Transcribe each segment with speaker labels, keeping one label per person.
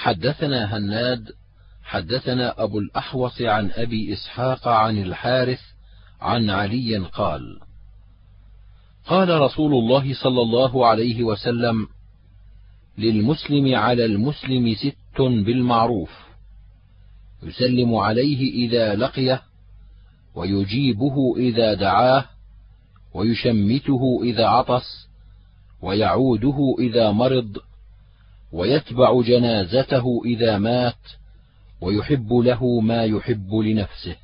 Speaker 1: حدثنا هناد حدثنا أبو الأحوص عن أبي إسحاق عن الحارث عن علي قال قال رسول الله صلى الله عليه وسلم للمسلم على المسلم ست بالمعروف يسلم عليه إذا لقيه ويجيبه إذا دعاه ويشمته إذا عطس ويعوده إذا مرض ويتبع جنازته إذا مات ويحب له ما يحب لنفسه.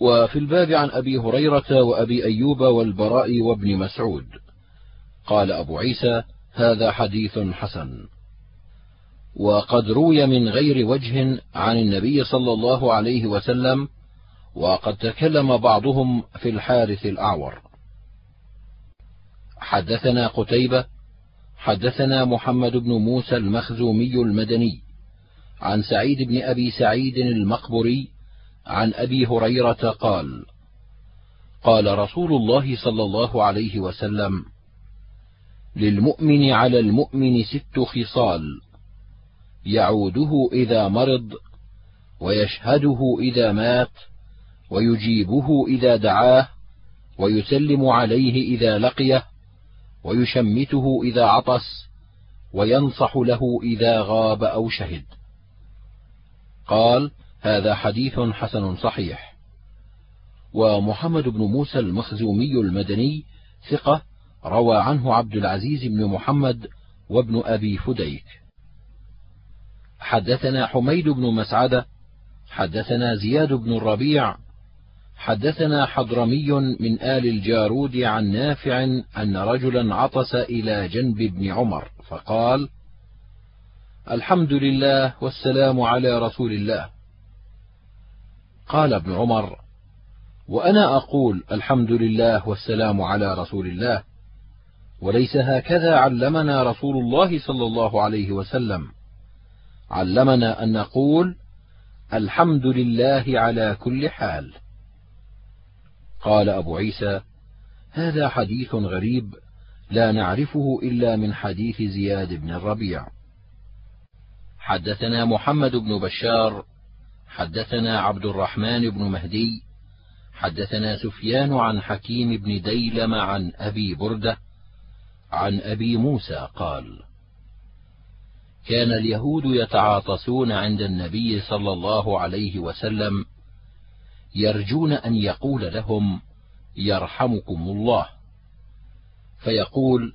Speaker 1: وفي الباب عن أبي هريرة وأبي أيوب والبراء وابن مسعود. قال أبو عيسى هذا حديث حسن. وقد روي من غير وجه عن النبي صلى الله عليه وسلم وقد تكلم بعضهم في الحارث الأعور. حدثنا قتيبة حدثنا محمد بن موسى المخزومي المدني عن سعيد بن أبي سعيد المقبري عن أبي هريرة قال قال رسول الله صلى الله عليه وسلم للمؤمن على المؤمن ست خصال يعوده إذا مرض ويشهده إذا مات ويجيبه إذا دعاه ويسلم عليه إذا لقيه ويشمته إذا عطس وينصح له إذا غاب أو شهد. قال هذا حديث حسن صحيح. ومحمد بن موسى المخزومي المدني ثقة روى عنه عبد العزيز بن محمد وابن أبي فديك. حدثنا حميد بن مسعدة حدثنا زياد بن الربيع حدثنا حضرمي من آل الجارود عن نافع أن رجلا عطس إلى جنب ابن عمر فقال الحمد لله والسلام على رسول الله. قال ابن عمر وأنا أقول الحمد لله والسلام على رسول الله وليس هكذا علمنا رسول الله صلى الله عليه وسلم. علمنا أن نقول الحمد لله على كل حال. قال أبو عيسى هذا حديث غريب لا نعرفه إلا من حديث زياد بن الربيع. حدثنا محمد بن بشار حدثنا عبد الرحمن بن مهدي حدثنا سفيان عن حكيم بن ديلم عن أبي بردة عن أبي موسى قال كان اليهود يتعاطسون عند النبي صلى الله عليه وسلم يرجون أن يقول لهم يرحمكم الله. فيقول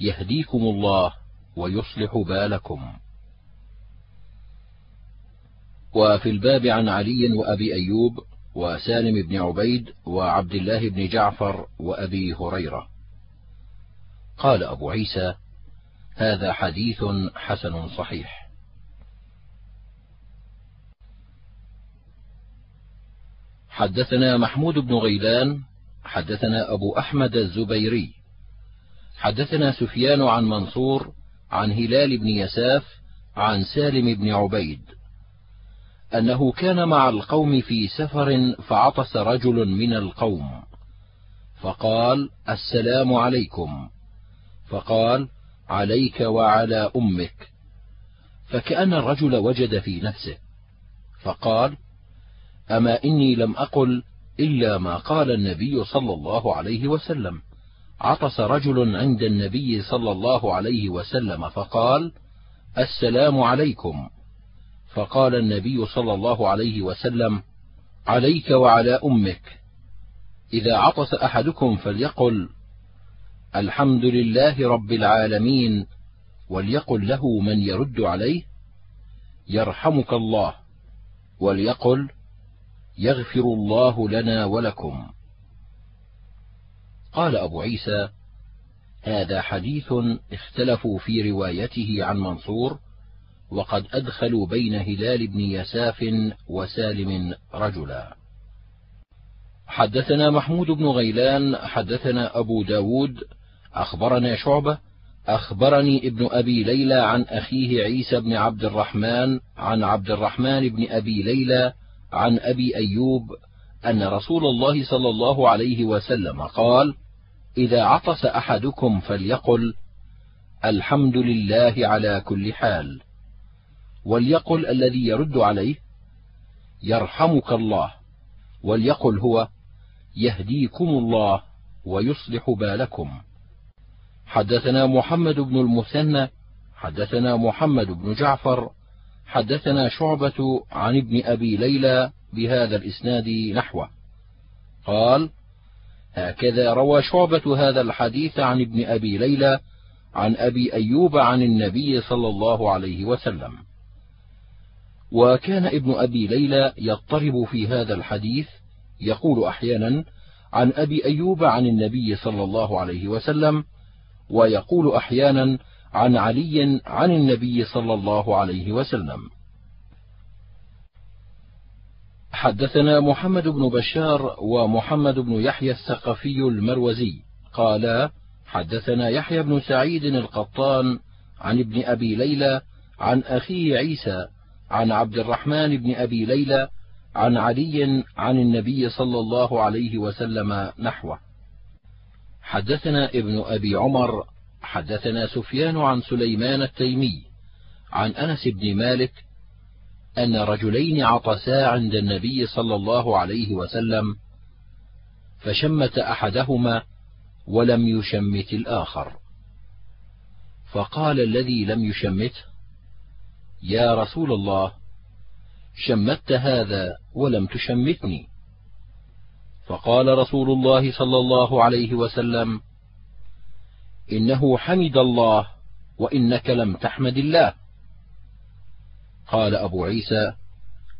Speaker 1: يهديكم الله ويصلح بالكم. وفي الباب عن علي وأبي أيوب وسالم بن عبيد وعبد الله بن جعفر وأبي هريرة. قال أبو عيسى هذا حديث حسن صحيح. حدثنا محمود بن غيلان حدثنا أبو أحمد الزبيري. حدثنا سفيان عن منصور عن هلال بن يساف عن سالم بن عبيد. أنه كان مع القوم في سفر فعطس رجل من القوم. فقال السلام عليكم. فقال عليك وعلى أمك. فكأن الرجل وجد في نفسه. فقال أما إني لم أقل إلا ما قال النبي صلى الله عليه وسلم. عطس رجل عند النبي صلى الله عليه وسلم فقال السلام عليكم. فقال النبي صلى الله عليه وسلم عليك وعلى أمك. إذا عطس أحدكم فليقل الحمد لله رب العالمين وليقل له من يرد عليه يرحمك الله وليقل يغفر الله لنا ولكم. قال أبو عيسى هذا حديث اختلفوا في روايته عن منصور وقد أدخلوا بين هلال بن يساف وسالم رجلا. حدثنا محمود بن غيلان حدثنا أبو داود أخبرنا شعبة أخبرني ابن أبي ليلى عن أخيه عيسى بن عبد الرحمن عن عبد الرحمن بن أبي ليلى عن أبي أيوب أن رسول الله صلى الله عليه وسلم قال إذا عطس أحدكم فليقل الحمد لله على كل حال. وليقل الذي يرد عليه يرحمك الله. وليقل هو يهديكم الله ويصلح بالكم. حدثنا محمد بن المثنى حدثنا محمد بن جعفر حدثنا شعبة عن ابن أبي ليلى بهذا الإسناد نحوه. قال هكذا روى شعبة هذا الحديث عن ابن أبي ليلى عن أبي أيوب عن النبي صلى الله عليه وسلم. وكان ابن أبي ليلى يضطرب في هذا الحديث يقول أحيانا عن أبي أيوب عن النبي صلى الله عليه وسلم ويقول أحيانا عن علي عن النبي صلى الله عليه وسلم. حدثنا محمد بن بشار ومحمد بن يحيى الثقفي المروزي. قالا حدثنا يحيى بن سعيد القطان عن ابن أبي ليلى عن اخيه عيسى عن عبد الرحمن بن أبي ليلى عن علي عن النبي صلى الله عليه وسلم نحوه. حدثنا ابن أبي عمر حدثنا سفيان عن سليمان التيمي عن أنس بن مالك أن رجلين عطسا عند النبي صلى الله عليه وسلم فشمت أحدهما ولم يشمت الآخر. فقال الذي لم يشمته يا رسول الله شمت هذا ولم تشمتني. فقال رسول الله صلى الله عليه وسلم إنه حمد الله وإنك لم تحمد الله. قال أبو عيسى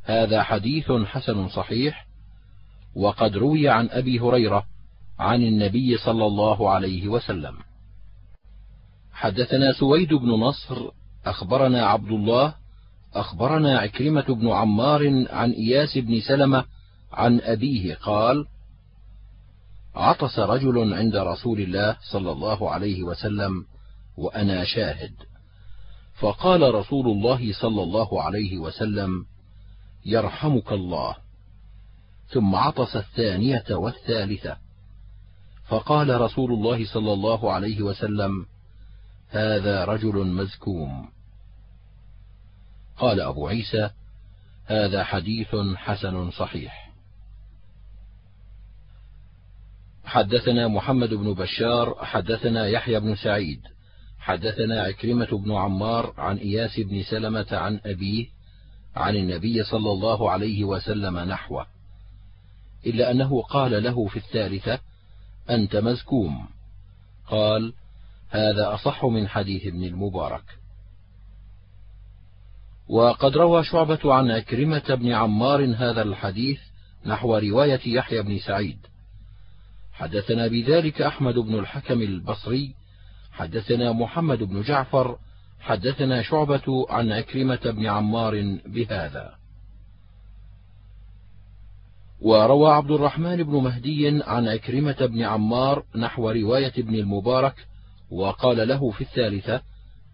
Speaker 1: هذا حديث حسن صحيح وقد روي عن أبي هريرة عن النبي صلى الله عليه وسلم. حدثنا سويد بن نصر أخبرنا عبد الله أخبرنا عكرمة بن عمار عن إياس بن سلمة عن أبيه قال عطس رجل عند رسول الله صلى الله عليه وسلم وأنا شاهد. فقال رسول الله صلى الله عليه وسلم يرحمك الله. ثم عطس الثانية والثالثة. فقال رسول الله صلى الله عليه وسلم هذا رجل مزكوم. قال أبو عيسى هذا حديث حسن صحيح. حدثنا محمد بن بشار حدثنا يحيى بن سعيد حدثنا عكرمة بن عمار عن إياس بن سلمة عن أبيه عن النبي صلى الله عليه وسلم نحوه إلا أنه قال له في الثالثة أنت مزكوم. قال هذا أصح من حديث ابن المبارك. وقد روى شعبة عن عكرمة بن عمار هذا الحديث نحو رواية يحيى بن سعيد. حدثنا بذلك أحمد بن الحكم البصري حدثنا محمد بن جعفر حدثنا شعبة عن عكرمة بن عمار بهذا. وروى عبد الرحمن بن مهدي عن عكرمة بن عمار نحو رواية ابن المبارك وقال له في الثالثة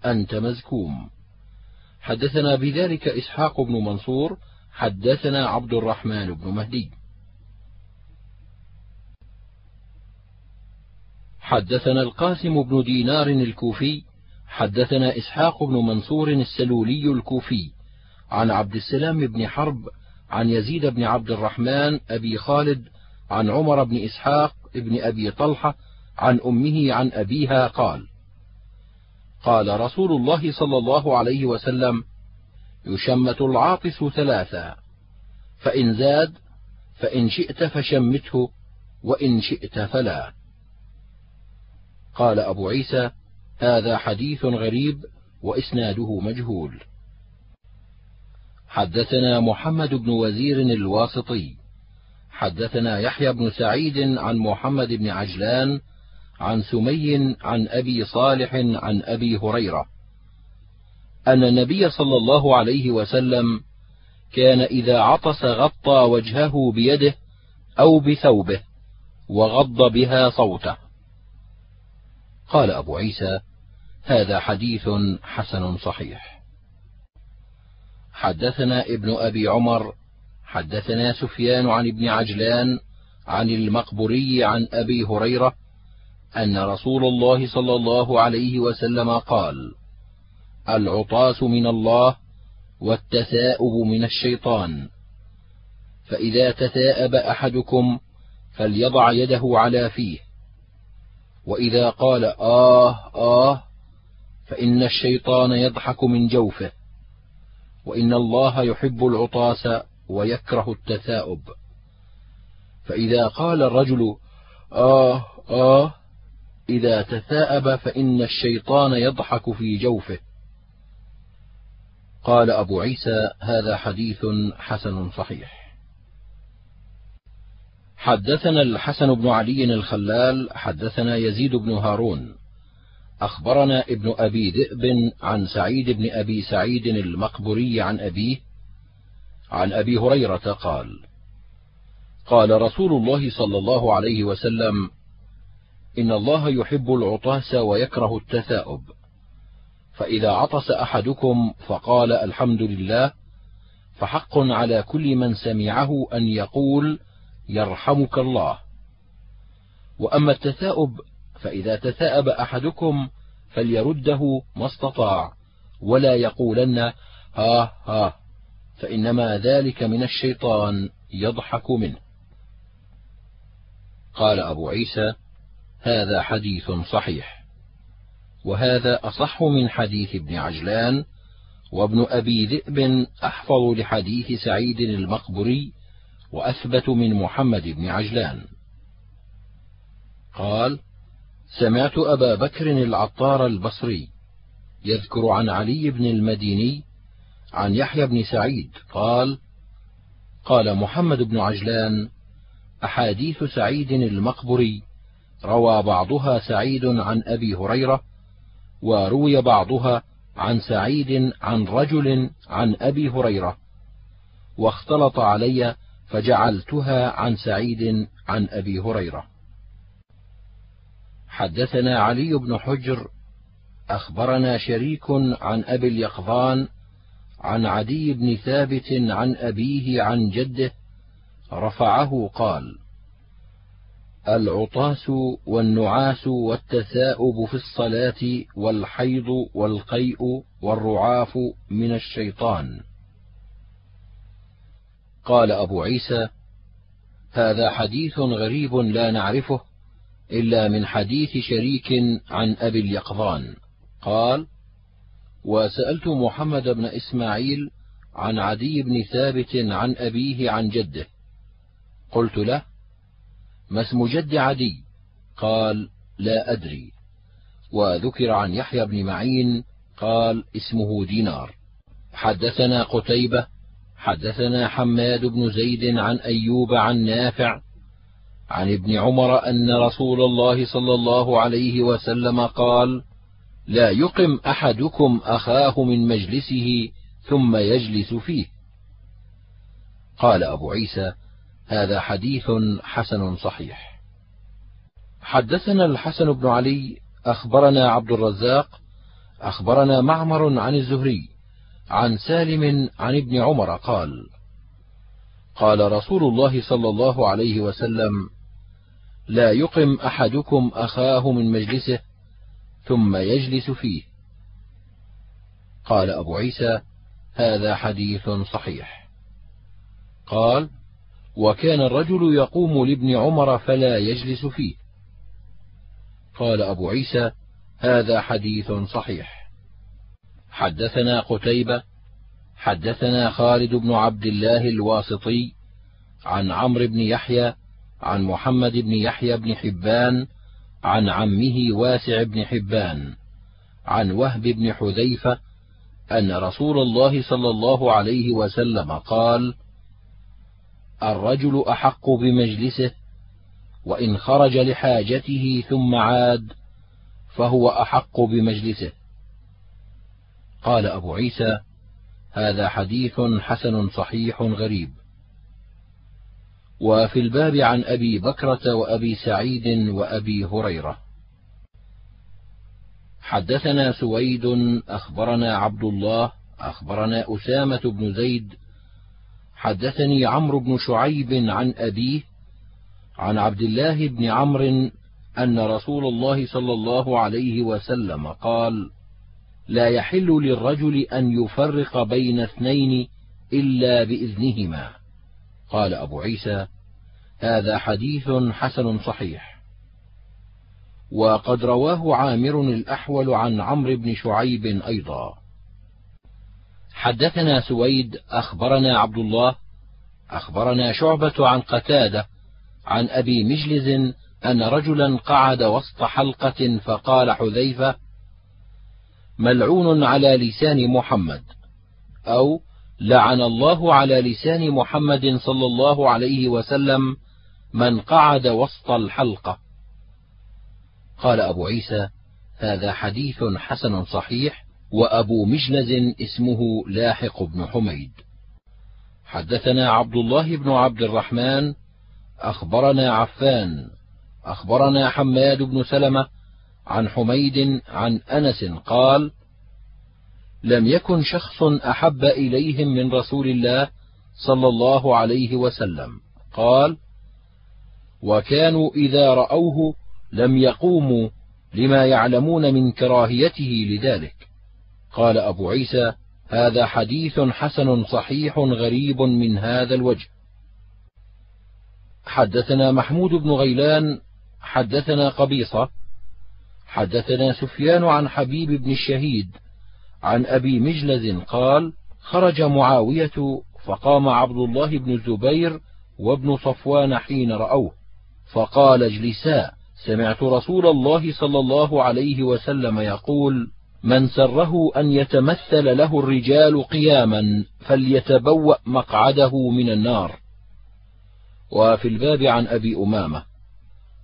Speaker 1: أنت مزكوم حدثنا بذلك إسحاق بن منصور حدثنا عبد الرحمن بن مهدي. حدثنا القاسم بن دينار الكوفي حدثنا إسحاق بن منصور السلولي الكوفي عن عبد السلام بن حرب عن يزيد بن عبد الرحمن أبي خالد عن عمر بن إسحاق بن أبي طلحة عن أمه عن أبيها قال قال رسول الله صلى الله عليه وسلم يشمت العاطس ثلاثا فإن زاد فإن شئت فشمته وإن شئت فلا. قال أبو عيسى هذا حديث غريب وإسناده مجهول. حدثنا محمد بن وزير الواسطي. حدثنا يحيى بن سعيد عن محمد بن عجلان عن سمي عن أبي صالح عن أبي هريرة. أن النبي صلى الله عليه وسلم كان إذا عطس غطى وجهه بيده أو بثوبه وغض بها صوته. قال أبو عيسى هذا حديث حسن صحيح. حدثنا ابن أبي عمر حدثنا سفيان عن ابن عجلان عن المقبري عن أبي هريرة أن رسول الله صلى الله عليه وسلم قال العطاس من الله والتثاؤب من الشيطان. فإذا تثاءب أحدكم فليضع يده على فيه. وإذا قال آه آه فإن الشيطان يضحك من جوفه وإن الله يحب العطاس ويكره التثاؤب. فإذا قال الرجل آه آه إذا تثاءب فإن الشيطان يضحك في جوفه. قال أبو عيسى هذا حديث حسن صحيح. حدثنا الحسن بن علي الخلال حدثنا يزيد بن هارون. أخبرنا ابن أبي ذئب عن سعيد بن أبي سعيد المقبري عن أبيه عن أبي هريرة قال قال رسول الله صلى الله عليه وسلم إن الله يحب العطاس ويكره التثاؤب. فإذا عطس أحدكم فقال الحمد لله فحق على كل من سمعه أن يقول يرحمك الله. وأما التثاؤب فإذا تثاءب أحدكم فليرده ما استطاع ولا يقولن ها ها فإنما ذلك من الشيطان يضحك منه. قال أبو عيسى هذا حديث صحيح وهذا أصح من حديث ابن عجلان وابن أبي ذئب أحفظ لحديث سعيد المقبري وأثبت من محمد بن عجلان. قال سمعت أبا بكر العطار البصري يذكر عن علي بن المديني عن يحيى بن سعيد قال قال محمد بن عجلان أحاديث سعيد المقبري روى بعضها سعيد عن أبي هريرة وروي بعضها عن سعيد عن رجل عن أبي هريرة واختلط علي فجعلتها عن سعيد عن أبي هريرة. حدثنا علي بن حجر أخبرنا شريك عن أبي اليقظان عن عدي بن ثابت عن أبيه عن جده رفعه قال العطاس والنعاس والتثاؤب في الصلاة والحيض والقيء والرعاف من الشيطان. قال أبو عيسى هذا حديث غريب لا نعرفه إلا من حديث شريك عن أبي اليقظان. قال وسألت محمد بن إسماعيل عن عدي بن ثابت عن أبيه عن جده. قلت له ما اسم جد عدي؟ قال لا أدري. وذكر عن يحيى بن معين قال اسمه دينار. حدثنا قتيبة حدثنا حماد بن زيد عن أيوب عن نافع عن ابن عمر أن رسول الله صلى الله عليه وسلم قال لا يقم أحدكم أخاه من مجلسه ثم يجلس فيه. قال أبو عيسى هذا حديث حسن صحيح. حدثنا الحسن بن علي أخبرنا عبد الرزاق أخبرنا معمر عن الزهري عن سالم عن ابن عمر قال قال رسول الله صلى الله عليه وسلم لا يقم أحدكم أخاه من مجلسه ثم يجلس فيه. قال أبو عيسى هذا حديث صحيح. قال وكان الرجل يقوم لابن عمر فلا يجلس فيه. قال أبو عيسى هذا حديث صحيح. حدثنا قتيبة حدثنا خالد بن عبد الله الواسطي عن عمرو بن يحيى عن محمد بن يحيى بن حبان عن عمه واسع بن حبان عن وهب بن حذيفة أن رسول الله صلى الله عليه وسلم قال: الرجل أحق بمجلسه وإن خرج لحاجته ثم عاد فهو أحق بمجلسه. قال أبو عيسى هذا حديث حسن صحيح غريب. وفي الباب عن أبي بكرة وأبي سعيد وأبي هريرة. حدثنا سويد أخبرنا عبد الله أخبرنا أسامة بن زيد. حدثني عمرو بن شعيب عن أبيه عن عبد الله بن عمرو أن رسول الله صلى الله عليه وسلم قال: لا يحل للرجل أن يفرق بين اثنين إلا بإذنهما. قال أبو عيسى هذا حديث حسن صحيح. وقد رواه عامر الأحول عن عمرو بن شعيب أيضا. حدثنا سويد أخبرنا عبد الله أخبرنا شعبة عن قتادة عن أبي مجلز أن رجلا قعد وسط حلقة فقال حذيفة ملعون على لسان محمد أو لعن الله على لسان محمد صلى الله عليه وسلم من قعد وسط الحلقة. قال أبو عيسى هذا حديث حسن صحيح وأبو مجلز اسمه لاحق بن حميد. حدثنا عبد الله بن عبد الرحمن أخبرنا عفان أخبرنا حماد بن سلمة عن حميد عن أنس قال لم يكن شخص أحب إليهم من رسول الله صلى الله عليه وسلم. قال وكانوا إذا رأوه لم يقوموا لما يعلمون من كراهيته لذلك. قال أبو عيسى هذا حديث حسن صحيح غريب من هذا الوجه. حدثنا محمود بن غيلان حدثنا قبيصة حدثنا سفيان عن حبيب بن الشهيد عن أبي مجلز قال خرج معاوية فقام عبد الله بن الزبير وابن صفوان حين رأوه فقال اجلسا سمعت رسول الله صلى الله عليه وسلم يقول من سره أن يتمثل له الرجال قياما فليتبوأ مقعده من النار. وفي الباب عن أبي أمامة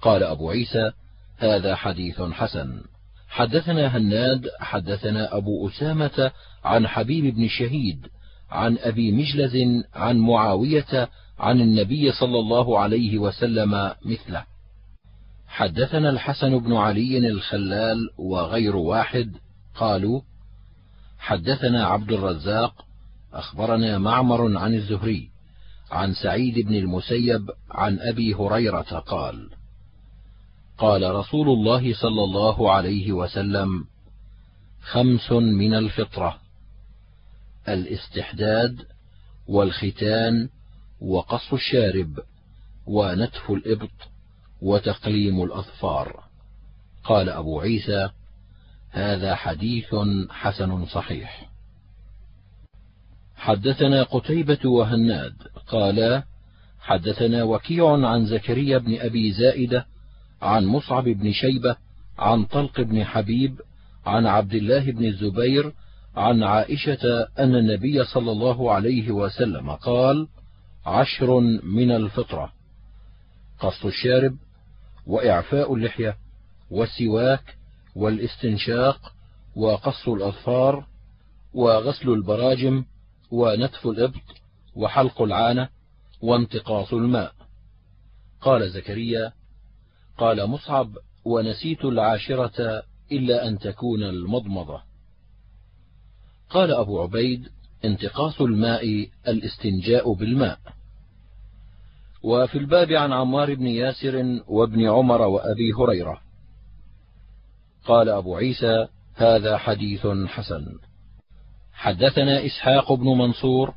Speaker 1: قال أبو عيسى هذا حديث حسن. حدثنا هناد حدثنا أبو أسامة عن حبيب بن شهيد عن أبي مجلز عن معاوية عن النبي صلى الله عليه وسلم مثله. حدثنا الحسن بن علي الخلال وغير واحد قالوا حدثنا عبد الرزاق أخبرنا معمر عن الزهري عن سعيد بن المسيب عن أبي هريرة قال قال رسول الله صلى الله عليه وسلم خمس من الفطرة الاستحداد والختان وقص الشارب ونتف الإبط وتقليم الأظفار. قال أبو عيسى هذا حديث حسن صحيح. حدثنا قتيبة وهناد قالا حدثنا وكيع عن زكريا بن أبي زائدة عن مصعب بن شيبة عن طلق بن حبيب عن عبد الله بن الزبير عن عائشة أن النبي صلى الله عليه وسلم قال: عشر من الفطرة: قص الشارب، وإعفاء اللحية، والسواك، والاستنشاق وقص الأظفار وغسل البراجم ونتف الإبط وحلق العانة وانتقاص الماء. قال زكريا قال مصعب ونسيت العاشرة إلا أن تكون المضمضة. قال أبو عبيد انتقاص الماء الاستنجاء بالماء. وفي الباب عن عمار بن ياسر وابن عمر وأبي هريرة. قال أبو عيسى هذا حديث حسن. حدثنا إسحاق بن منصور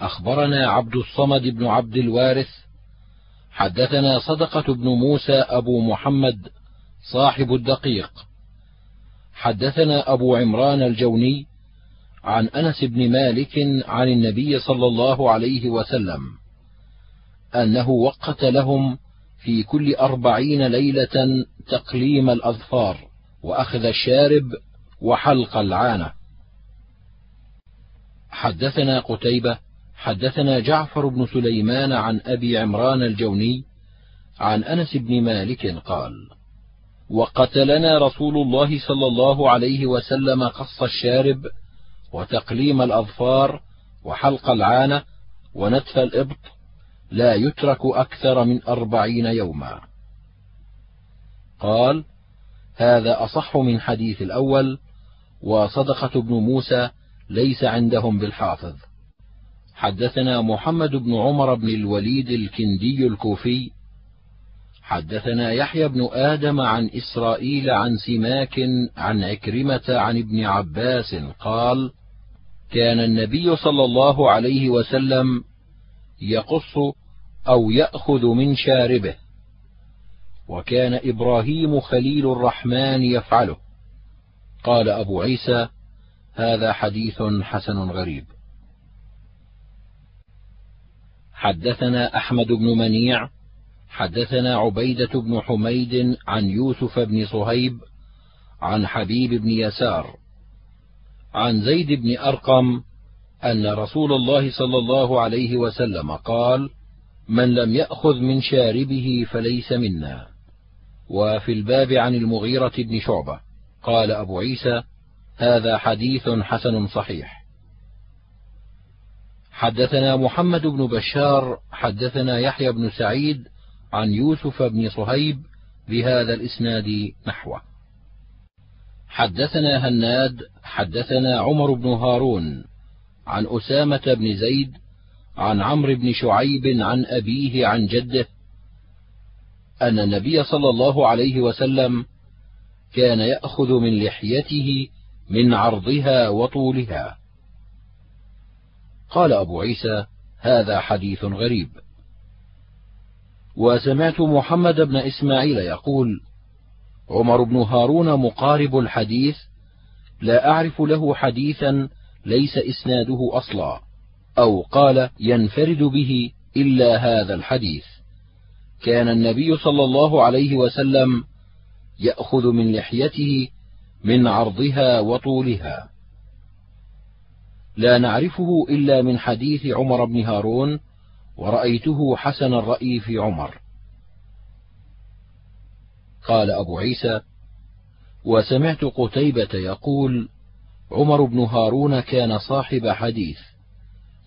Speaker 1: أخبرنا عبد الصمد بن عبد الوارث حدثنا صدقة بن موسى أبو محمد صاحب الدقيق. حدثنا أبو عمران الجوني عن أنس بن مالك عن النبي صلى الله عليه وسلم أنه وقت لهم في كل أربعين ليلة تقليم الأظفار وأخذ الشارب وحلق العانة. حدثنا قتيبة حدثنا جعفر بن سليمان عن أبي عمران الجوني عن أنس بن مالك قال وقتلنا رسول الله صلى الله عليه وسلم قص الشارب وتقليم الأظفار وحلق العانة ونتف الإبط لا يترك أكثر من أربعين يوما. قال هذا أصح من حديث الأول وصدقة بن موسى ليس عندهم بالحافظ. حدثنا محمد بن عمر بن الوليد الكندي الكوفي حدثنا يحيى بن آدم عن إسرائيل عن سماك عن عكرمة عن ابن عباس قال كان النبي صلى الله عليه وسلم يقص أو يأخذ من شاربه وكان إبراهيم خليل الرحمن يفعله. قال أبو عيسى هذا حديث حسن غريب. حدثنا أحمد بن منيع حدثنا عبيدة بن حميد عن يوسف بن صهيب عن حبيب بن يسار عن زيد بن أرقم أن رسول الله صلى الله عليه وسلم قال من لم يأخذ من شاربه فليس منا. وفي الباب عن المغيرة بن شعبة قال أبو عيسى هذا حديث حسن صحيح. حدثنا محمد بن بشار حدثنا يحيى بن سعيد عن يوسف بن صهيب بهذا الإسناد نحوه. حدثنا هناد حدثنا عمر بن هارون عن أسامة بن زيد عن عمرو بن شعيب عن أبيه عن جده أن النبي صلى الله عليه وسلم كان يأخذ من لحيته من عرضها وطولها. قال أبو عيسى هذا حديث غريب. وسمعت محمد بن إسماعيل يقول عمر بن هارون مقارب الحديث لا أعرف له حديثا ليس إسناده أصلا أو قال ينفرد به إلا هذا الحديث. كان النبي صلى الله عليه وسلم يأخذ من لحيته من عرضها وطولها. لا نعرفه إلا من حديث عمر بن هارون ورأيته حسن الرأي في عمر. قال أبو عيسى وسمعت قتيبة يقول عمر بن هارون كان صاحب حديث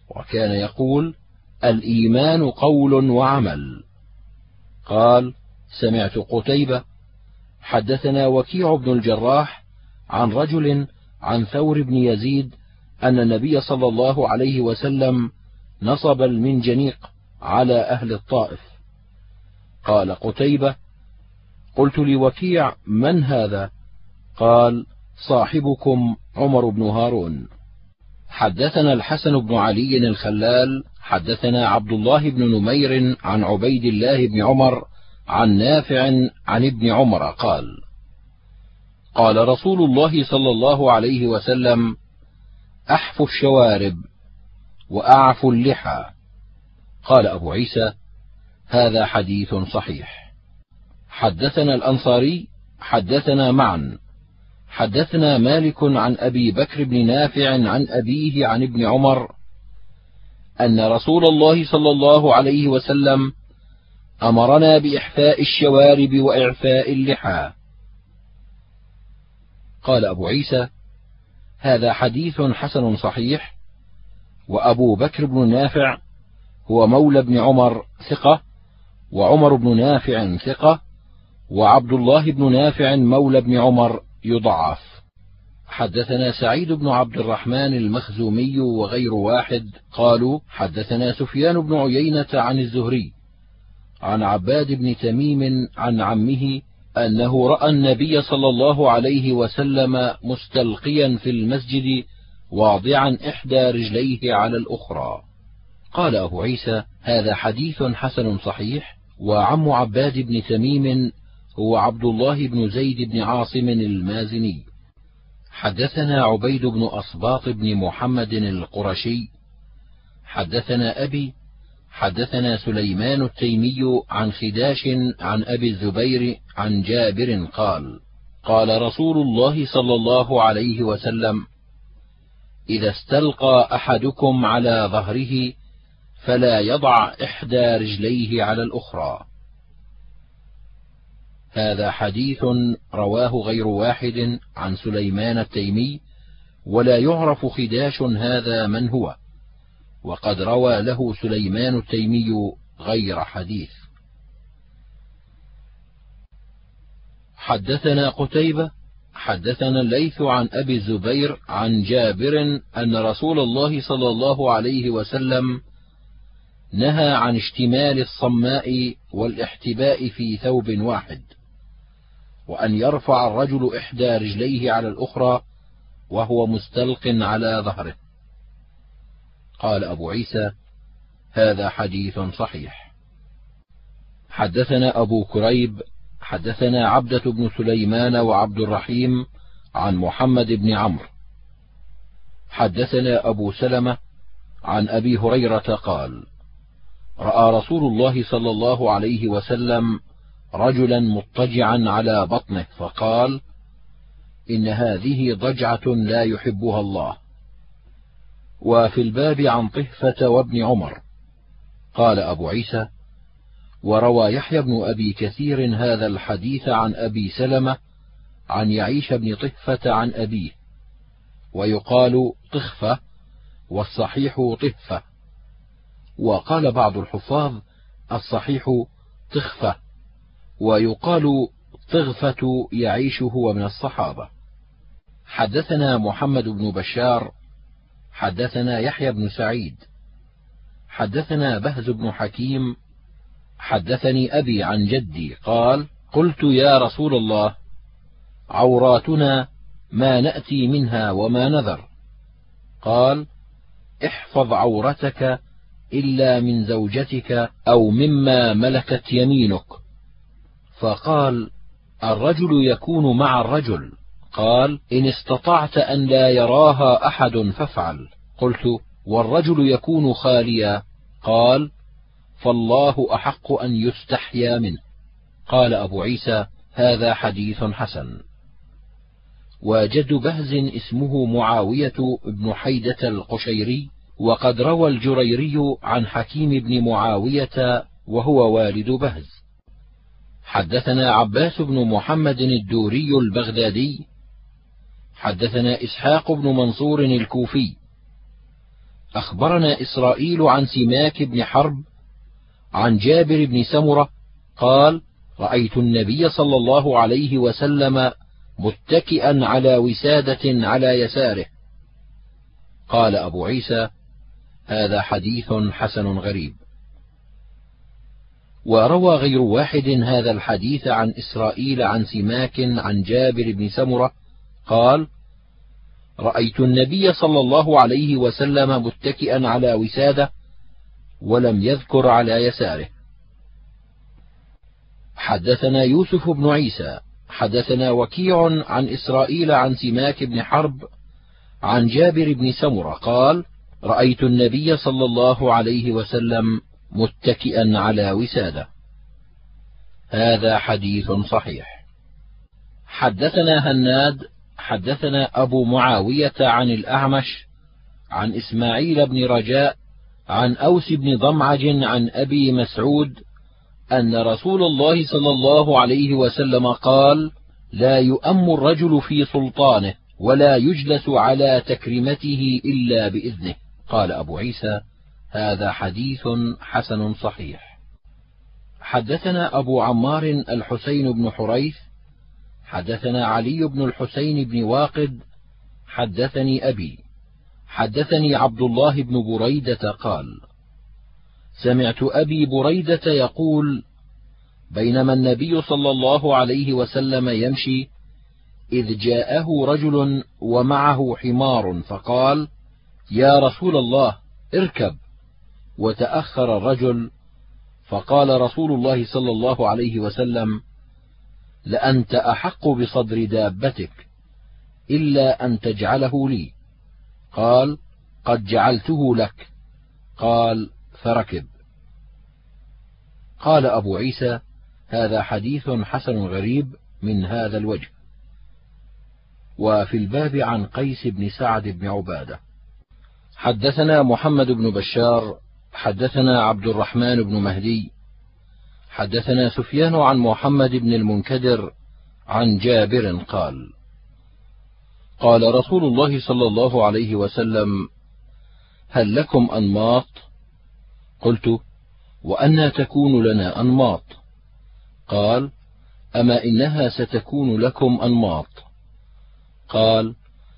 Speaker 1: وكان يقول الإيمان قول وعمل. قال سمعت قتيبة حدثنا وكيع بن الجراح عن رجل عن ثور بن يزيد أن النبي صلى الله عليه وسلم نصب المنجنيق على أهل الطائف. قال قتيبة قلت لوكيع من هذا؟ قال صاحبكم عمر بن هارون. حدثنا الحسن بن علي الخلال حدثنا عبد الله بن نمير عن عبيد الله بن عمر عن نافع عن ابن عمر قال قال رسول الله صلى الله عليه وسلم احفوا الشوارب واعفوا اللحى. قال أبو عيسى هذا حديث صحيح. حدثنا الأنصاري حدثنا معا حدثنا مالك عن أبي بكر بن نافع عن أبيه عن ابن عمر أن رسول الله صلى الله عليه وسلم أمرنا بإحفاء الشوارب وإعفاء اللحى. قال أبو عيسى هذا حديث حسن صحيح وأبو بكر بن نافع هو مولى بن عمر ثقة وعمر بن نافع ثقة وعبد الله بن نافع مولى بن عمر يضعف. حدثنا سعيد بن عبد الرحمن المخزومي وغير واحد قالوا حدثنا سفيان بن عيينة عن الزهري عن عباد بن تميم عن عمه أنه رأى النبي صلى الله عليه وسلم مستلقيا في المسجد واضعا إحدى رجليه على الأخرى. قال أبو عيسى هذا حديث حسن صحيح وعم عباد بن تميم هو عبد الله بن زيد بن عاصم المازني. حدثنا عبيد بن أصباط بن محمد القرشي. حدثنا أبي حدثنا سليمان التيمي عن خداش عن أبي الزبير عن جابر قال قال رسول الله صلى الله عليه وسلم إذا استلقى أحدكم على ظهره فلا يضع إحدى رجليه على الأخرى. هذا حديث رواه غير واحد عن سليمان التيمي ولا يعرف خداش هذا من هو. وقد روى له سليمان التيمي غير حديث. حدثنا قتيبة حدثنا الليث عن أبي الزبير عن جابر أن رسول الله صلى الله عليه وسلم نهى عن اشتمال الصماء والاحتباء في ثوب واحد وأن يرفع الرجل إحدى رجليه على الأخرى وهو مستلق على ظهره. قال أبو عيسى هذا حديث صحيح. حدثنا أبو كريب حدثنا عبدة بن سليمان وعبد الرحيم عن محمد بن عمرو. حدثنا أبو سلمة عن أبي هريرة قال رأى رسول الله صلى الله عليه وسلم رجلا مضطجعا على بطنه فقال إن هذه ضجعة لا يحبها الله. وفي الباب عن طهفة وابن عمر. قال أبو عيسى وروى يحيى بن أبي كثير هذا الحديث عن أبي سلمة عن يعيش بن طهفة عن أبيه ويقال طخفة والصحيح طهفة وقال بعض الحفاظ الصحيح طخفة ويقال طغفة يعيش هو من الصحابة. حدثنا محمد بن بشار حدثنا يحيى بن سعيد. حدثنا بهز بن حكيم. حدثني أبي عن جدي قال قلت يا رسول الله عوراتنا ما نأتي منها وما نذر. قال احفظ عورتك إلا من زوجتك أو مما ملكت يمينك. فقال الرجل يكون مع الرجل. قال إن استطعت أن لا يراها أحد فافعل. قلت والرجل يكون خاليا؟ قال فالله أحق أن يستحيا منه. قال أبو عيسى هذا حديث حسن. وجد بهز اسمه معاوية بن حيدة القشيري وقد روى الجريري عن حكيم بن معاوية وهو والد بهز. حدثنا عباس بن محمد الدوري البغدادي حدثنا إسحاق بن منصور الكوفي. أخبرنا إسرائيل عن سماك بن حرب عن جابر بن سمرة قال رأيت النبي صلى الله عليه وسلم متكئا على وسادة على يساره. قال أبو عيسى هذا حديث حسن غريب. وروى غير واحد هذا الحديث عن إسرائيل عن سماك عن جابر بن سمرة قال رأيت النبي صلى الله عليه وسلم متكئا على وسادة ولم يذكر على يساره. حدثنا يوسف بن عيسى حدثنا وكيع عن إسرائيل عن سماك بن حرب عن جابر بن سمرة قال رأيت النبي صلى الله عليه وسلم متكئا على وسادة. هذا حديث صحيح. حدثنا هناد حدثنا أبو معاوية عن الأعمش عن إسماعيل بن رجاء عن أوس بن ضمعج عن أبي مسعود أن رسول الله صلى الله عليه وسلم قال: لا يؤم الرجل في سلطانه، ولا يجلس على تكريمته إلا بإذنه. قال أبو عيسى: هذا حديث حسن صحيح. حدثنا أبو عمار الحسين بن حريث، حدثنا علي بن الحسين بن واقد، حدثني أبي، حدثني عبد الله بن بريدة قال: سمعت أبي بريدة يقول: بينما النبي صلى الله عليه وسلم يمشي إذ جاءه رجل ومعه حمار فقال: يا رسول الله اركب، وتأخر الرجل فقال رسول الله صلى الله عليه وسلم: لأنت أحق بصدر دابتك، إلا أن تجعله لي. قال: قد جعلته لك. قال: فركب قال أبو عيسى هذا حديث حسن غريب من هذا الوجه وفي الباب عن قيس بن سعد بن عبادة حدثنا محمد بن بشار حدثنا عبد الرحمن بن مهدي حدثنا سفيان عن محمد بن المنكدر عن جابر قال قال رسول الله صلى الله عليه وسلم هل لكم أنماط؟ قلت وأنى تكون لنا أنماط. قال أما إنها ستكون لكم أنماط. قال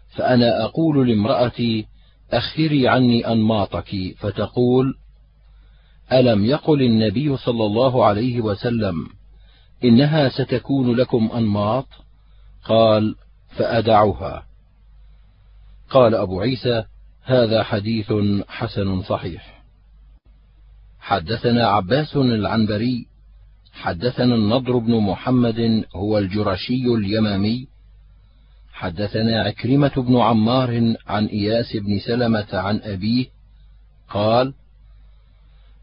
Speaker 1: فأنا أقول لامرأتي أخري عني أنماطك فتقول ألم يقل النبي صلى الله عليه وسلم إنها ستكون لكم أنماط؟ قال فادعها قال أبو عيسى هذا حديث حسن صحيح. حدثنا عباس العنبري حدثنا النضر بن محمد هو الجرشي اليمامي حدثنا عكرمة بن عمار عن إياس بن سلمة عن أبيه قال: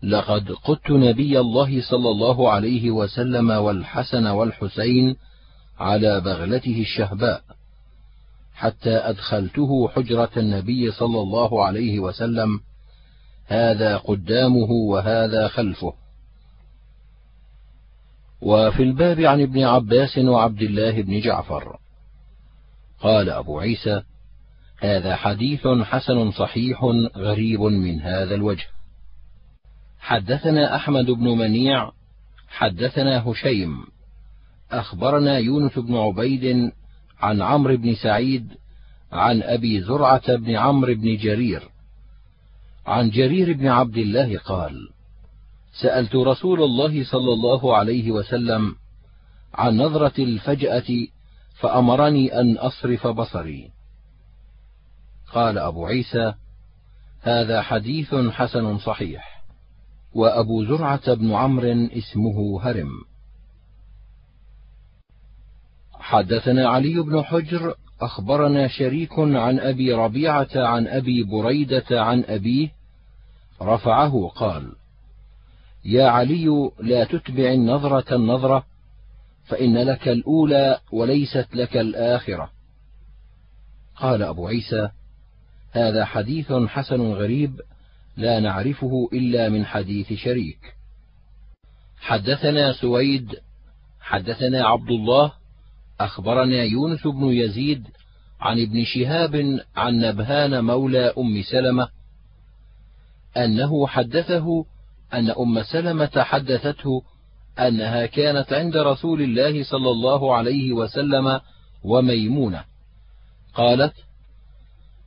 Speaker 1: لقد قدت نبي الله صلى الله عليه وسلم والحسن والحسين على بغلته الشهباء، حتى أدخلته حجرة النبي صلى الله عليه وسلم، هذا قدامه وهذا خلفه. وفي الباب عن ابن عباس وعبد الله بن جعفر قال أبو عيسى هذا حديث حسن صحيح غريب من هذا الوجه حدثنا أحمد بن منيع حدثنا هشيم. أخبرنا يونس بن عبيد عن عمرو بن سعيد عن أبي زرعة بن عمرو بن جرير. عن جرير بن عبد الله قال سألت رسول الله صلى الله عليه وسلم عن نظرة الفجأة فأمرني أن أصرف بصري. قال أبو عيسى: هذا حديث حسن صحيح، وأبو زرعة بن عمرو اسمه هرم. حدثنا علي بن حجر أخبرنا شريك عن أبي ربيعة عن أبي بريدة عن أبيه رفعه قال: يا علي لا تتبع النظرة النظرة فإن لك الأولى وليست لك الآخرة. قال أبو عيسى: هذا حديث حسن غريب لا نعرفه إلا من حديث شريك. حدثنا سويد حدثنا عبد الله أخبرنا يونس بن يزيد عن ابن شهاب عن نبهان مولى أم سلمة أنه حدثه أن أم سلمة حدثته أنها كانت عند رسول الله صلى الله عليه وسلم وميمونة قالت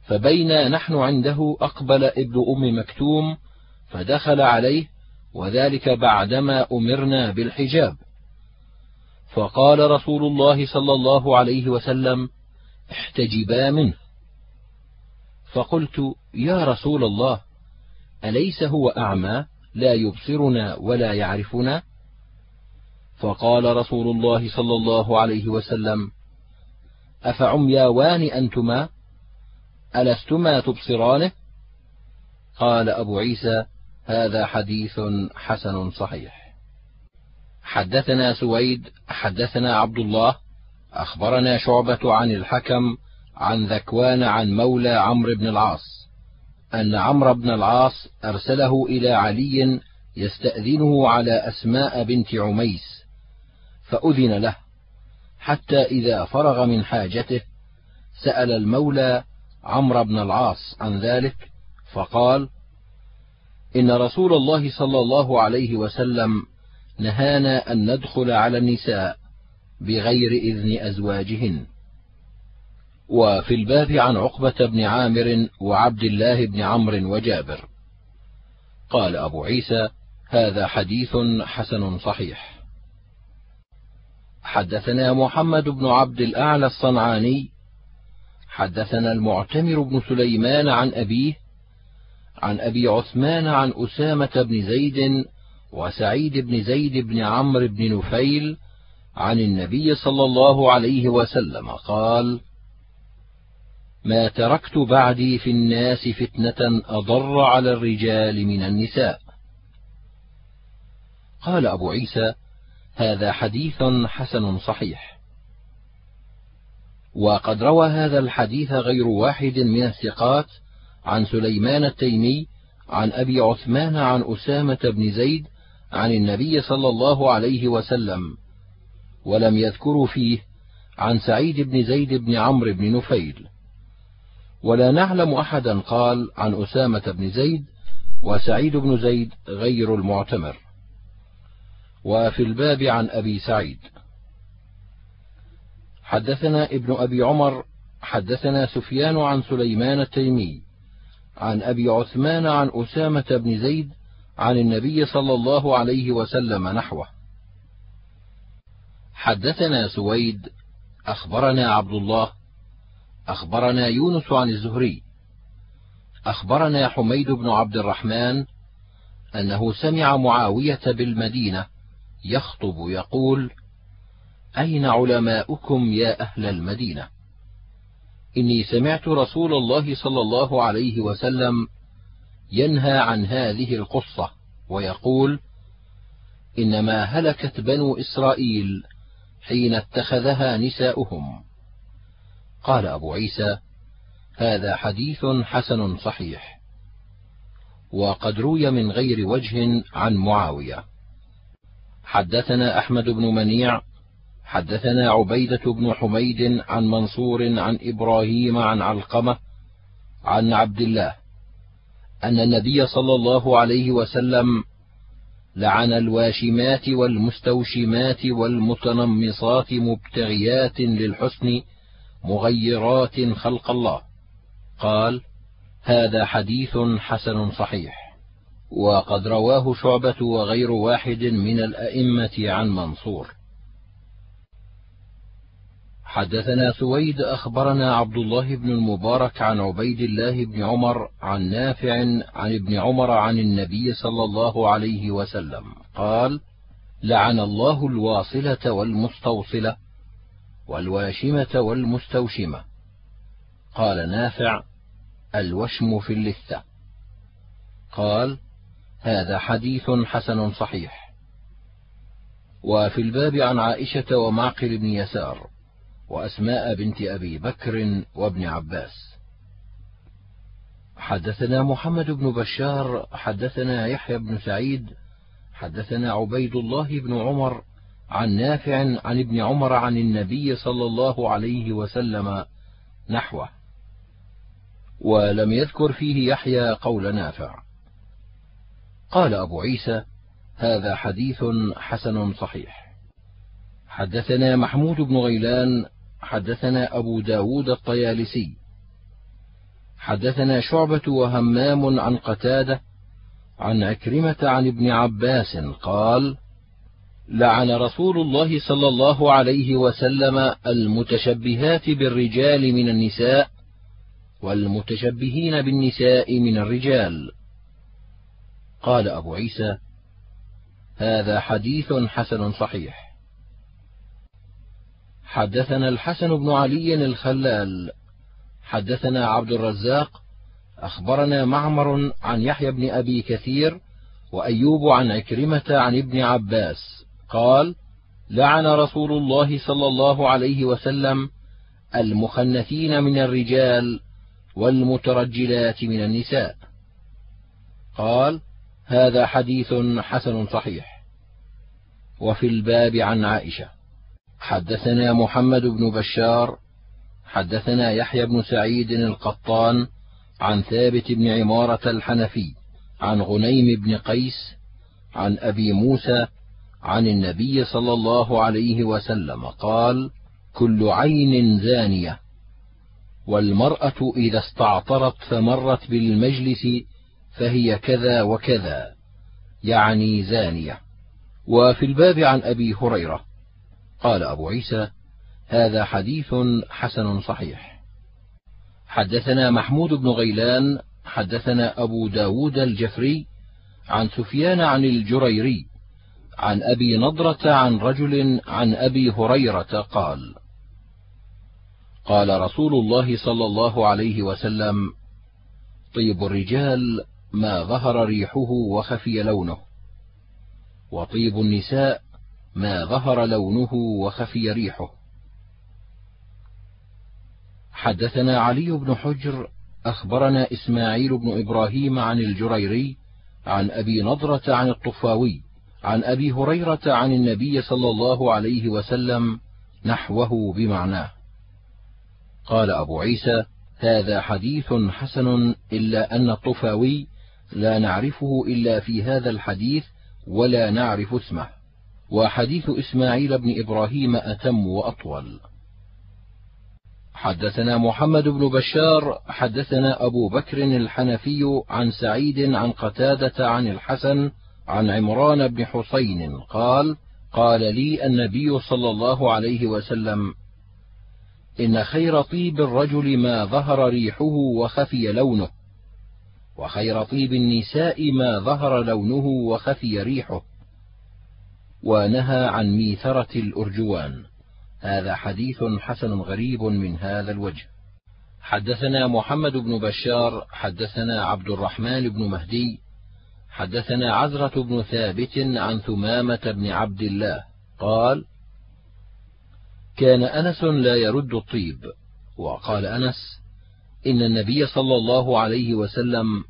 Speaker 1: فبينا نحن عنده أقبل ابن أم مكتوم فدخل عليه وذلك بعدما أمرنا بالحجاب. فقال رسول الله صلى الله عليه وسلم احتجبا منه. فقلت يا رسول الله أليس هو أعمى لا يبصرنا ولا يعرفنا؟ فقال رسول الله صلى الله عليه وسلم أفعمياوان أنتما؟ الستما تبصرانه؟ قال أبو عيسى هذا حديث حسن صحيح. حدثنا سويد حدثنا عبد الله أخبرنا شعبة عن الحكم عن ذكوان عن مولى عمرو بن العاص أن عمرو بن العاص أرسله إلى علي يستأذنه على أسماء بنت عميس فأذن له حتى إذا فرغ من حاجته سأل المولى عمرو بن العاص عن ذلك فقال إن رسول الله صلى الله عليه وسلم نهانا أن ندخل على النساء بغير إذن أزواجهن. وفي الباب عن عقبة بن عامر وعبد الله بن عمرو وجابر. قال أبو عيسى هذا حديث حسن صحيح. حدثنا محمد بن عبد الأعلى الصنعاني حدثنا المعتمر بن سليمان عن أبيه عن أبي عثمان عن أسامة بن زيد وسعيد بن زيد بن عمرو بن نفيل عن النبي صلى الله عليه وسلم قال ما تركت بعدي في الناس فتنة أضر على الرجال من النساء. قال أبو عيسى هذا حديث حسن صحيح. وقد روى هذا الحديث غير واحد من الثقات عن سليمان التيمي عن أبي عثمان عن أسامة بن زيد عن النبي صلى الله عليه وسلم ولم يذكروا فيه عن سعيد بن زيد بن عمرو بن نفيل. ولا نعلم أحدا قال عن أسامة بن زيد وسعيد بن زيد غير المعتمر. وفي الباب عن أبي سعيد. حدثنا ابن أبي عمر حدثنا سفيان عن سليمان التيمي عن أبي عثمان عن أسامة بن زيد عن النبي صلى الله عليه وسلم نحوه. حدثنا سويد أخبرنا عبد الله أخبرنا يونس عن الزهري أخبرنا حميد بن عبد الرحمن أنه سمع معاوية بالمدينة يخطب يقول أين علماؤكم يا أهل المدينة؟ إني سمعت رسول الله صلى الله عليه وسلم ينهى عن هذه القصة ويقول إنما هلكت بنو إسرائيل حين اتخذها نساؤهم. قال أبو عيسى هذا حديث حسن صحيح. وقد روي من غير وجه عن معاوية. حدثنا أحمد بن منيع حدثنا عبيدة بن حميد عن منصور عن إبراهيم عن علقمة عن عبد الله أن النبي صلى الله عليه وسلم لعن الواشمات والمستوشمات والمتنمصات مبتغيات للحسن مغيرات خلق الله. قال هذا حديث حسن صحيح. وقد رواه شعبة وغير واحد من الأئمة عن منصور. حدثنا سويد أخبرنا عبد الله بن المبارك عن عبيد الله بن عمر عن نافع عن ابن عمر عن النبي صلى الله عليه وسلم قال لعن الله الواصلة والمستوصلة والواشمة والمستوشمة. قال نافع الوشم في اللثة. قال هذا حديث حسن صحيح. وفي الباب عن عائشة ومعقل بن يسار. وأسماء بنت أبي بكر وابن عباس. حدثنا محمد بن بشار حدثنا يحيى بن سعيد حدثنا عبيد الله بن عمر عن نافع عن ابن عمر عن النبي صلى الله عليه وسلم نحوه. ولم يذكر فيه يحيى قول نافع. قال أبو عيسى هذا حديث حسن صحيح. حدثنا محمود بن غيلان حدثنا أبو داود الطيالسي. حدثنا شعبة وهمام عن قتادة عن عكرمة عن ابن عباس قال لعن رسول الله صلى الله عليه وسلم المتشبهات بالرجال من النساء والمتشبهين بالنساء من الرجال. قال أبو عيسى هذا حديث حسن صحيح. حدثنا الحسن بن علي الخلال. حدثنا عبد الرزاق. أخبرنا معمر عن يحيى بن أبي كثير وأيوب عن عكرمة عن ابن عباس. قال لعن رسول الله صلى الله عليه وسلم المخنثين من الرجال والمترجلات من النساء. قال هذا حديث حسن صحيح. وفي الباب عن عائشة. حدثنا محمد بن بشار حدثنا يحيى بن سعيد القطان عن ثابت بن عمارة الحنفي عن غنيم بن قيس عن أبي موسى عن النبي صلى الله عليه وسلم قال كل عين زانية والمرأة إذا استعطرت فمرت بالمجلس فهي كذا وكذا يعني زانية. وفي الباب عن أبي هريرة قال أبو عيسى هذا حديث حسن صحيح. حدثنا محمود بن غيلان حدثنا أبو داود الجفري عن سفيان عن الجريري عن أبي نضرة عن رجل عن أبي هريرة قال قال رسول الله صلى الله عليه وسلم طيب الرجال ما ظهر ريحه وخفي لونه وطيب النساء ما ظهر لونه وخفي ريحه. حدثنا علي بن حجر أخبرنا إسماعيل بن إبراهيم عن الجريري عن أبي نضرة عن الطفاوي عن أبي هريرة عن النبي صلى الله عليه وسلم نحوه بمعناه. قال أبو عيسى هذا حديث حسن إلا أن الطفاوي لا نعرفه إلا في هذا الحديث ولا نعرف اسمه. وحديث إسماعيل بن إبراهيم أتم وأطول. حدثنا محمد بن بشار حدثنا أبو بكر الحنفي عن سعيد عن قتادة عن الحسن عن عمران بن حسين قال قال لي النبي صلى الله عليه وسلم إن خير طيب الرجل ما ظهر ريحه وخفي لونه وخير طيب النساء ما ظهر لونه وخفي ريحه. ونهى عن ميثرة الأرجوان. هذا حديث حسن غريب من هذا الوجه. حدثنا محمد بن بشار حدثنا عبد الرحمن بن مهدي حدثنا عزرة بن ثابت عن ثمامة بن عبد الله. قال كان أنس لا يرد الطيب. وقال أنس إن النبي صلى الله عليه وسلم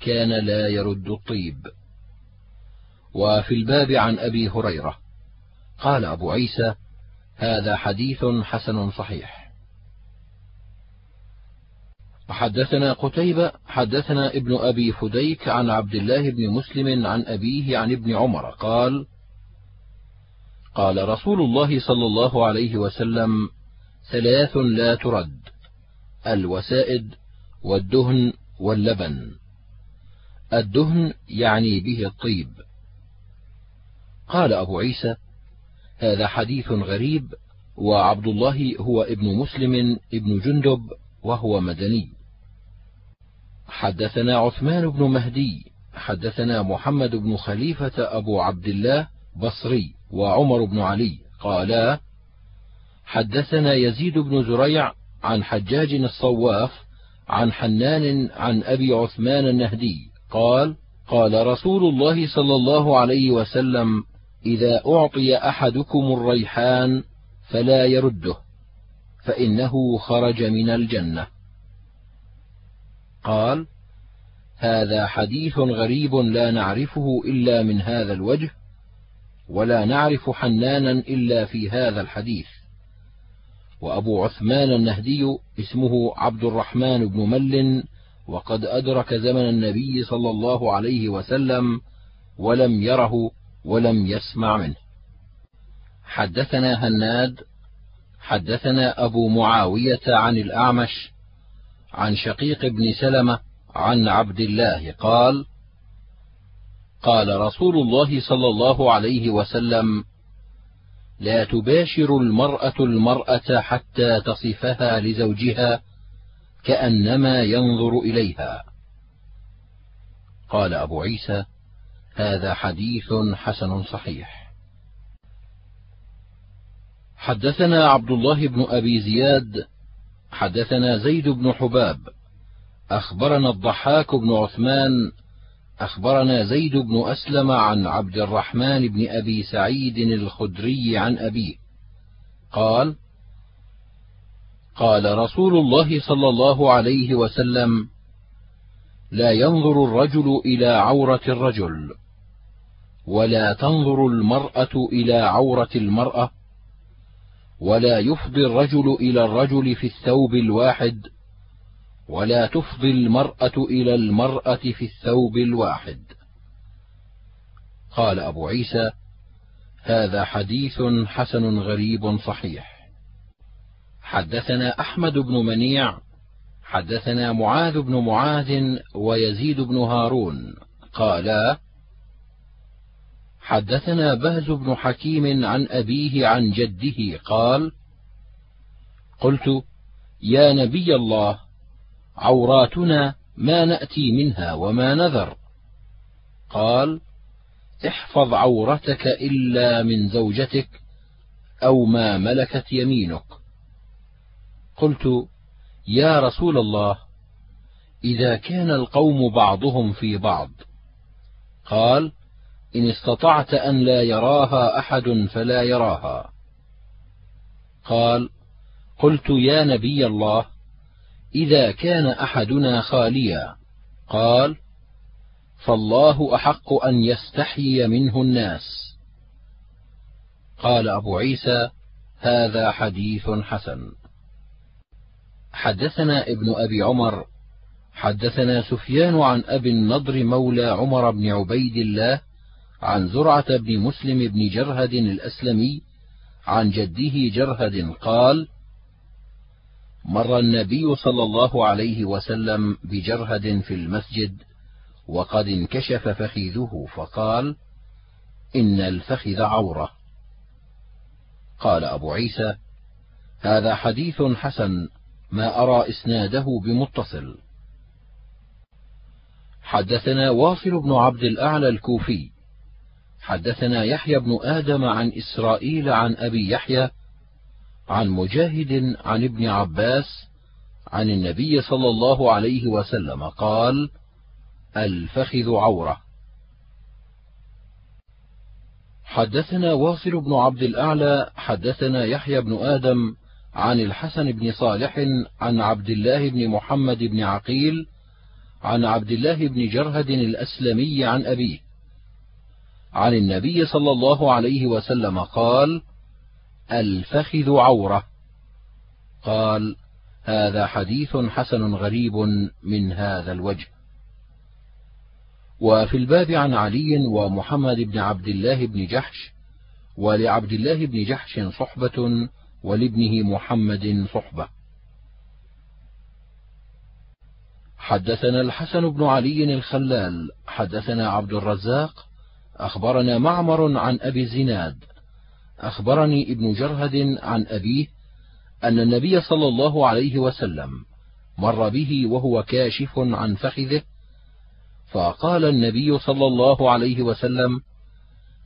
Speaker 1: كان لا يرد الطيب. وفي الباب عن أبي هريرة. قال أبو عيسى هذا حديث حسن صحيح. حدثنا قتيبة حدثنا ابن أبي فديك عن عبد الله بن مسلم عن أبيه عن ابن عمر قال قال رسول الله صلى الله عليه وسلم ثلاث لا ترد الوسائد والدهن واللبن. الدهن يعني به الطيب. قال أبو عيسى هذا حديث غريب وعبد الله هو ابن مسلم ابن جندب وهو مدني. حدثنا عثمان بن مهدي حدثنا محمد بن خليفة أبو عبد الله بصري وعمر بن علي قالا حدثنا يزيد بن زريع عن حجاج الصواف عن حنان عن أبي عثمان النهدي قال قال رسول الله صلى الله عليه وسلم إذا أعطي أحدكم الريحان فلا يرده فإنه خرج من الجنة. قال هذا حديث غريب لا نعرفه إلا من هذا الوجه ولا نعرف حنانا إلا في هذا الحديث. وأبو عثمان النهدي اسمه عبد الرحمن بن مل وقد أدرك زمن النبي صلى الله عليه وسلم ولم يره ولم يسمع منه. حدثنا هناد حدثنا أبو معاوية عن الأعمش عن شقيق بن سلمة عن عبد الله قال قال رسول الله صلى الله عليه وسلم لا تباشر المرأة المرأة حتى تصفها لزوجها كأنما ينظر إليها. قال أبو عيسى هذا حديث حسن صحيح. حدثنا عبد الله بن أبي زياد حدثنا زيد بن حباب أخبرنا الضحاك بن عثمان أخبرنا زيد بن أسلم عن عبد الرحمن بن أبي سعيد الخدري عن أبيه. قال قال رسول الله صلى الله عليه وسلم لا ينظر الرجل إلى عورة الرجل. ولا تنظر المرأة إلى عورة المرأة ولا يفضي الرجل إلى الرجل في الثوب الواحد ولا تفضي المرأة إلى المرأة في الثوب الواحد. قال أبو عيسى هذا حديث حسن غريب صحيح. حدثنا أحمد بن منيع حدثنا معاذ بن معاذ ويزيد بن هارون قالا حدثنا بهز بن حكيم عن أبيه عن جده قال قلت يا نبي الله عوراتنا ما نأتي منها وما نذر. قال احفظ عورتك إلا من زوجتك أو ما ملكت يمينك. قلت يا رسول الله إذا كان القوم بعضهم في بعض. قال إن استطعت أن لا يراها أحد فلا يراها. قال قلت يا نبي الله إذا كان أحدنا خاليا. قال فالله أحق أن يستحيي منه الناس. قال أبو عيسى هذا حديث حسن. حدثنا ابن أبي عمر حدثنا سفيان عن أبي النضر مولى عمر بن عبيد الله عن زرعة بن مسلم بن جرهد الأسلمي عن جده جرهد قال مر النبي صلى الله عليه وسلم بجرهد في المسجد وقد انكشف فخذه فقال إن الفخذ عورة. قال أبو عيسى هذا حديث حسن ما أرى إسناده بمتصل. حدثنا واصل بن عبد الأعلى الكوفي حدثنا يحيى بن آدم عن إسرائيل عن أبي يحيى عن مجاهد عن ابن عباس عن النبي صلى الله عليه وسلم قال الفخذ عورة. حدثنا واصل بن عبد الأعلى حدثنا يحيى بن آدم عن الحسن بن صالح عن عبد الله بن محمد بن عقيل عن عبد الله بن جرهد الأسلمي عن أبيه. عن النبي صلى الله عليه وسلم قال ألفخذ عورة. قال هذا حديث حسن غريب من هذا الوجه. وفي الباب عن علي ومحمد بن عبد الله بن جحش ولعبد الله بن جحش صحبة ولابنه محمد صحبة. حدثنا الحسن بن علي الخلال حدثنا عبد الرزاق أخبرنا معمر عن أبي الزناد أخبرني ابن جرهد عن أبيه أن النبي صلى الله عليه وسلم مر به وهو كاشف عن فخذه فقال النبي صلى الله عليه وسلم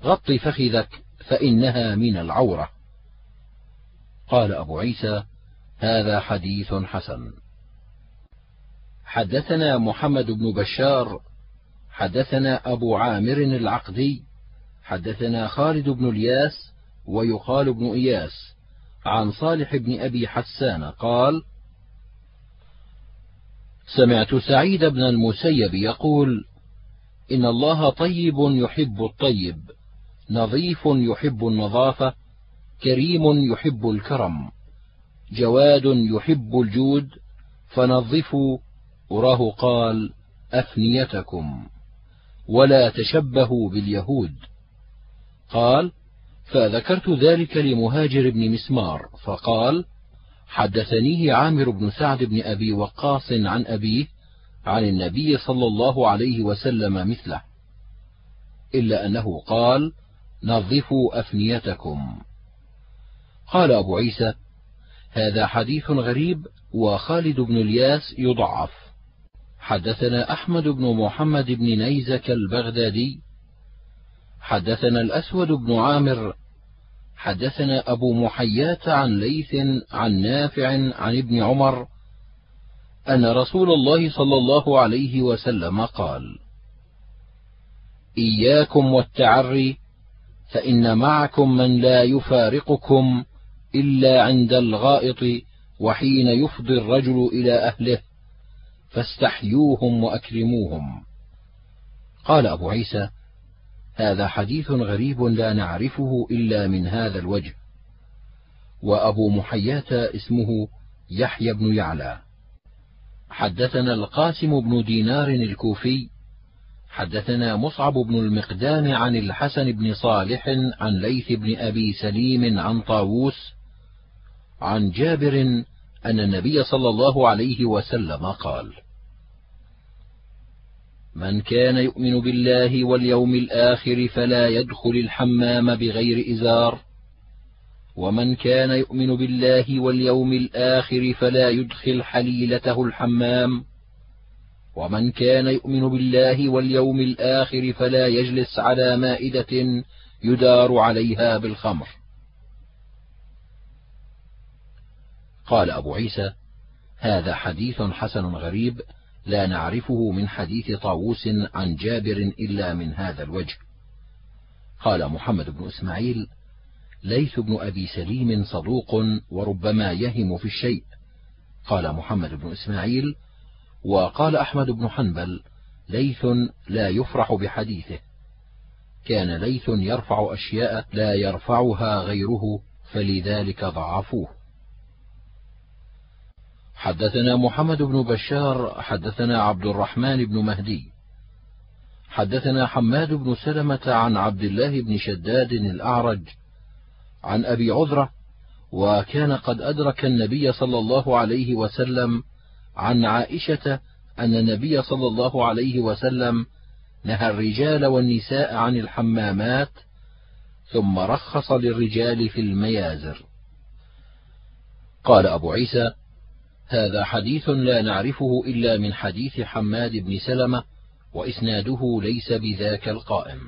Speaker 1: غط فخذك فإنها من العورة. قال أبو عيسى هذا حديث حسن. حدثنا محمد بن بشار حدثنا أبو عامر العقدي حدثنا خالد بن الياس ويقال ابن إياس عن صالح بن أبي حسان قال سمعت سعيد بن المسيب يقول إن الله طيب يحب الطيب نظيف يحب النظافة كريم يحب الكرم جواد يحب الجود فنظفوا وراه قال أفنيتكم. ولا تشبهوا باليهود. قال فذكرت ذلك لمهاجر بن مسمار فقال حدثنيه عامر بن سعد بن أبي وقاص عن أبيه عن النبي صلى الله عليه وسلم مثله إلا أنه قال نظفوا أفنيتكم. قال أبو عيسى هذا حديث غريب وخالد بن الياس يضعف. حدثنا أحمد بن محمد بن نيزك البغدادي حدثنا الأسود بن عامر حدثنا أبو محيات عن ليث عن نافع عن ابن عمر أن رسول الله صلى الله عليه وسلم قال: إياكم والتعري فإن معكم من لا يفارقكم إلا عند الغائط وحين يفضي الرجل إلى أهله فاستحيوهم وأكرموهم. قال أبو عيسى: هذا حديث غريب لا نعرفه إلا من هذا الوجه وأبو محياة اسمه يحيى بن يعلى حدثنا القاسم بن دينار الكوفي حدثنا مصعب بن المقدام عن الحسن بن صالح عن ليث بن أبي سليم عن طاووس عن جابر أن النبي صلى الله عليه وسلم قال من كان يؤمن بالله واليوم الآخر فلا يدخل الحمام بغير إزار ومن كان يؤمن بالله واليوم الآخر فلا يدخل حليلته الحمام ومن كان يؤمن بالله واليوم الآخر فلا يجلس على مائدة يدار عليها بالخمر. قال أبو عيسى هذا حديث حسن غريب لا نعرفه من حديث طاووس عن جابر إلا من هذا الوجه. قال محمد بن إسماعيل ليث بن أبي سليم صدوق وربما يهم في الشيء. قال محمد بن إسماعيل وقال أحمد بن حنبل ليث لا يفرح بحديثه. كان ليث يرفع أشياء لا يرفعها غيره فلذلك ضعفوه. حدثنا محمد بن بشار حدثنا عبد الرحمن بن مهدي. حدثنا حماد بن سلمة عن عبد الله بن شداد الأعرج عن أبي عذرة وكان قد أدرك النبي صلى الله عليه وسلم عن عائشة أن النبي صلى الله عليه وسلم نهى الرجال والنساء عن الحمامات ثم رخص للرجال في الميازر. قال أبو عيسى هذا حديث لا نعرفه إلا من حديث حماد بن سلمة وإسناده ليس بذاك القائم.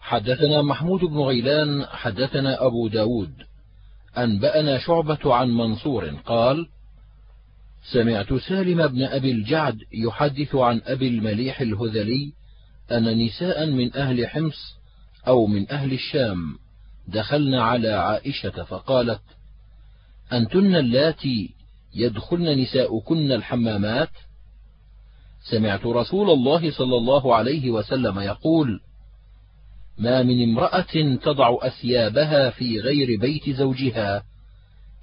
Speaker 1: حدثنا محمود بن غيلان حدثنا أبو داود. أنبأنا شعبة عن منصور قال سمعت سالم بن أبي الجعد يحدث عن أبي المليح الهذلي أن نساء من أهل حمص أو من أهل الشام دخلن على عائشة فقالت أنتن اللاتي يدخلن نساؤكن الحمامات. سمعت رسول الله صلى الله عليه وسلم يقول ما من امرأة تضع أثيابها في غير بيت زوجها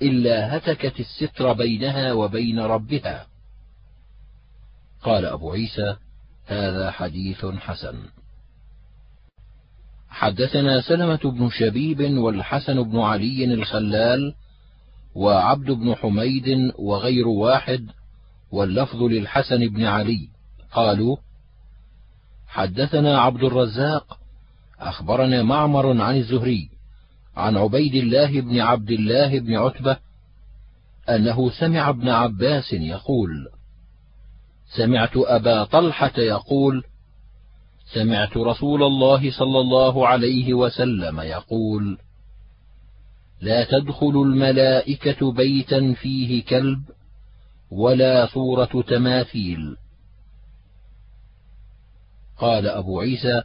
Speaker 1: إلا هتكت الستر بينها وبين ربها. قال أبو عيسى هذا حديث حسن. حدثنا سلمة بن شبيب والحسن بن علي الخلال وعبد بن حميد وغير واحد واللفظ للحسن بن علي. قالوا حدثنا عبد الرزاق أخبرنا معمر عن الزهري عن عبيد الله بن عبد الله بن عتبة أنه سمع ابن عباس يقول سمعت أبا طلحة يقول سمعت رسول الله صلى الله عليه وسلم يقول لا تدخل الملائكة بيتا فيه كلب ولا صورة تماثيل. قال أبو عيسى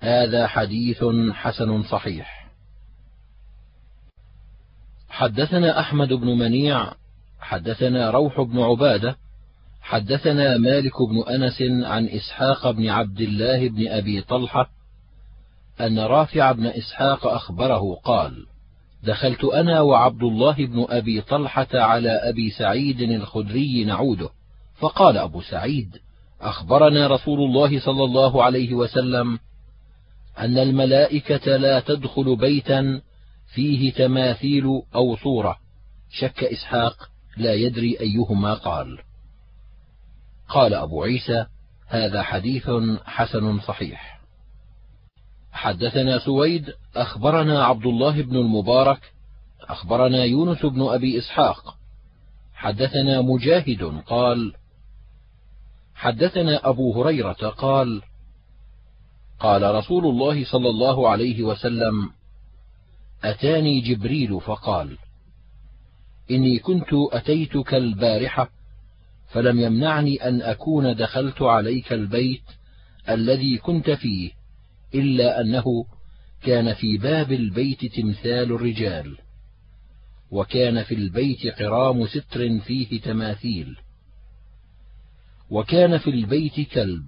Speaker 1: هذا حديث حسن صحيح. حدثنا أحمد بن منيع حدثنا روح بن عبادة حدثنا مالك بن أنس عن إسحاق بن عبد الله بن أبي طلحة أن رافع بن إسحاق أخبره قال دخلت أنا وعبد الله بن أبي طلحة على أبي سعيد الخدري نعوده. فقال أبو سعيد أخبرنا رسول الله صلى الله عليه وسلم أن الملائكة لا تدخل بيتا فيه تماثيل أو صورة. شك إسحاق لا يدري أيهما قال. قال أبو عيسى هذا حديث حسن صحيح. حدثنا سويد أخبرنا عبد الله بن المبارك أخبرنا يونس بن أبي إسحاق. حدثنا مجاهد قال حدثنا أبو هريرة قال قال رسول الله صلى الله عليه وسلم أتاني جبريل فقال إني كنت أتيتك البارحة فلم يمنعني أن أكون دخلت عليك البيت الذي كنت فيه إلا أنه كان في باب البيت تمثال الرجال وكان في البيت قرام ستر فيه تماثيل وكان في البيت كلب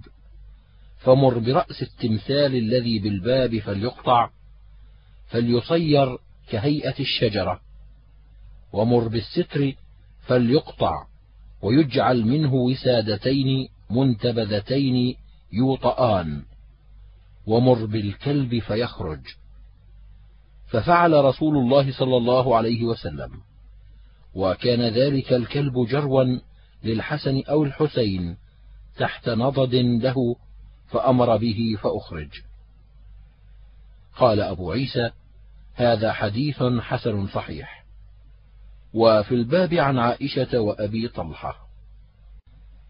Speaker 1: فمر برأس التمثال الذي بالباب فليقطع فليصير كهيئة الشجرة ومر بالستر فليقطع ويجعل منه وسادتين منتبذتين يوطآن ومر بالكلب فيخرج. ففعل رسول الله صلى الله عليه وسلم. وكان ذلك الكلب جروا للحسن أو الحسين تحت نضد له فأمر به فأخرج. قال أبو عيسى هذا حديث حسن صحيح. وفي الباب عن عائشة وأبي طلحة.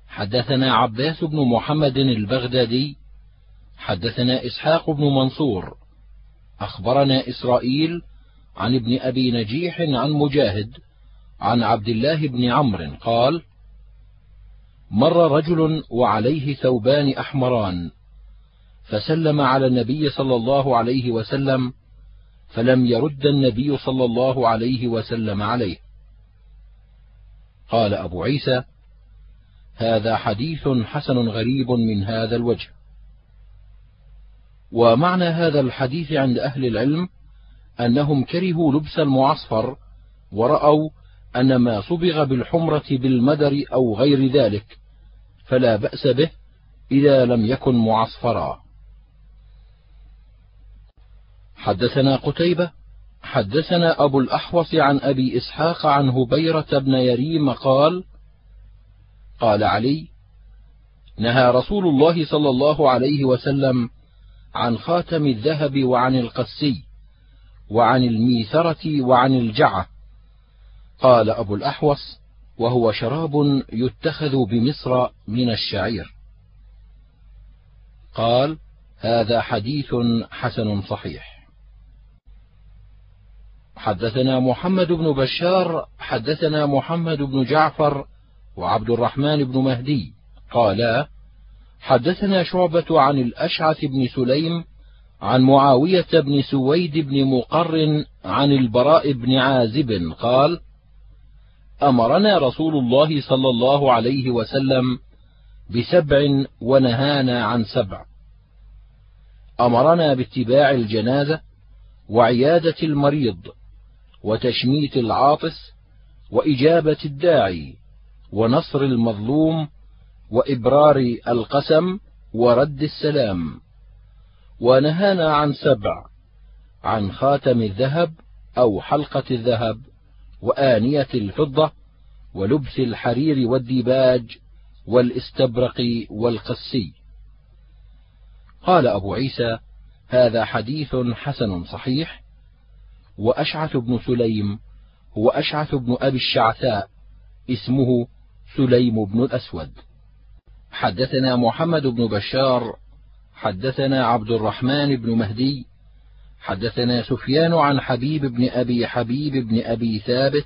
Speaker 1: حدثنا عباس بن محمد البغدادي حدثنا إسحاق بن منصور أخبرنا إسرائيل عن ابن أبي نجيح عن مجاهد عن عبد الله بن عمرو قال مر رجل وعليه ثوبان أحمران فسلم على النبي صلى الله عليه وسلم فلم يرد النبي صلى الله عليه وسلم عليه. قال أبو عيسى هذا حديث حسن غريب من هذا الوجه. ومعنى هذا الحديث عند أهل العلم أنهم كرهوا لبس المعصفر ورأوا أن ما صبغ بالحمرة بالمدر أو غير ذلك فلا بأس به إذا لم يكن معصفرا. حدثنا قتيبة حدثنا أبو الأحوص عن أبي إسحاق عن هبيرة بن يريم قال قال علي نهى رسول الله صلى الله عليه وسلم عن خاتم الذهب وعن القسي وعن الميثرة وعن الجعة. قال أبو الأحوص وهو شراب يتخذ بمصر من الشعير. قال هذا حديث حسن صحيح. حدثنا محمد بن بشار حدثنا محمد بن جعفر وعبد الرحمن بن مهدي. قالا حدثنا شعبة عن الأشعث بن سليم عن معاوية بن سويد بن مقر عن البراء بن عازب قال: أمرنا رسول الله صلى الله عليه وسلم بسبع ونهانا عن سبع. أمرنا باتباع الجنازة وعيادة المريض وتشميت العاطس وإجابة الداعي ونصر المظلوم وإبرار القسم ورد السلام. ونهانا عن سبع عن خاتم الذهب أو حلقة الذهب وآنية الفضة ولبس الحرير والديباج والاستبرق والقسي. قال أبو عيسى هذا حديث حسن صحيح. وأشعث بن سليم هو أشعث بن أبي الشعثاء اسمه سليم بن الأسود. حدثنا محمد بن بشار حدثنا عبد الرحمن بن مهدي حدثنا سفيان عن حبيب بن أبي حبيب بن أبي ثابت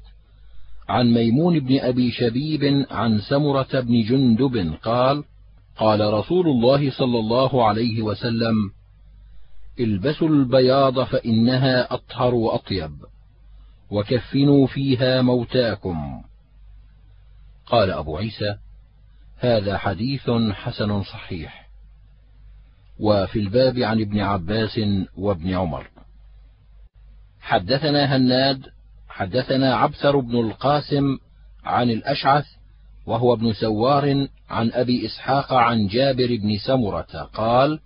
Speaker 1: عن ميمون بن أبي شبيب عن سمرة بن جندب قال قال رسول الله صلى الله عليه وسلم البسوا البياض فإنها أطهر وأطيب وكفنوا فيها موتاكم. قال أبو عيسى هذا حديث حسن صحيح. وفي الباب عن ابن عباس وابن عمر. حدثنا هناد حدثنا عبثر بن القاسم عن الأشعث وهو ابن سوار عن أبي إسحاق عن جابر بن سمرة قال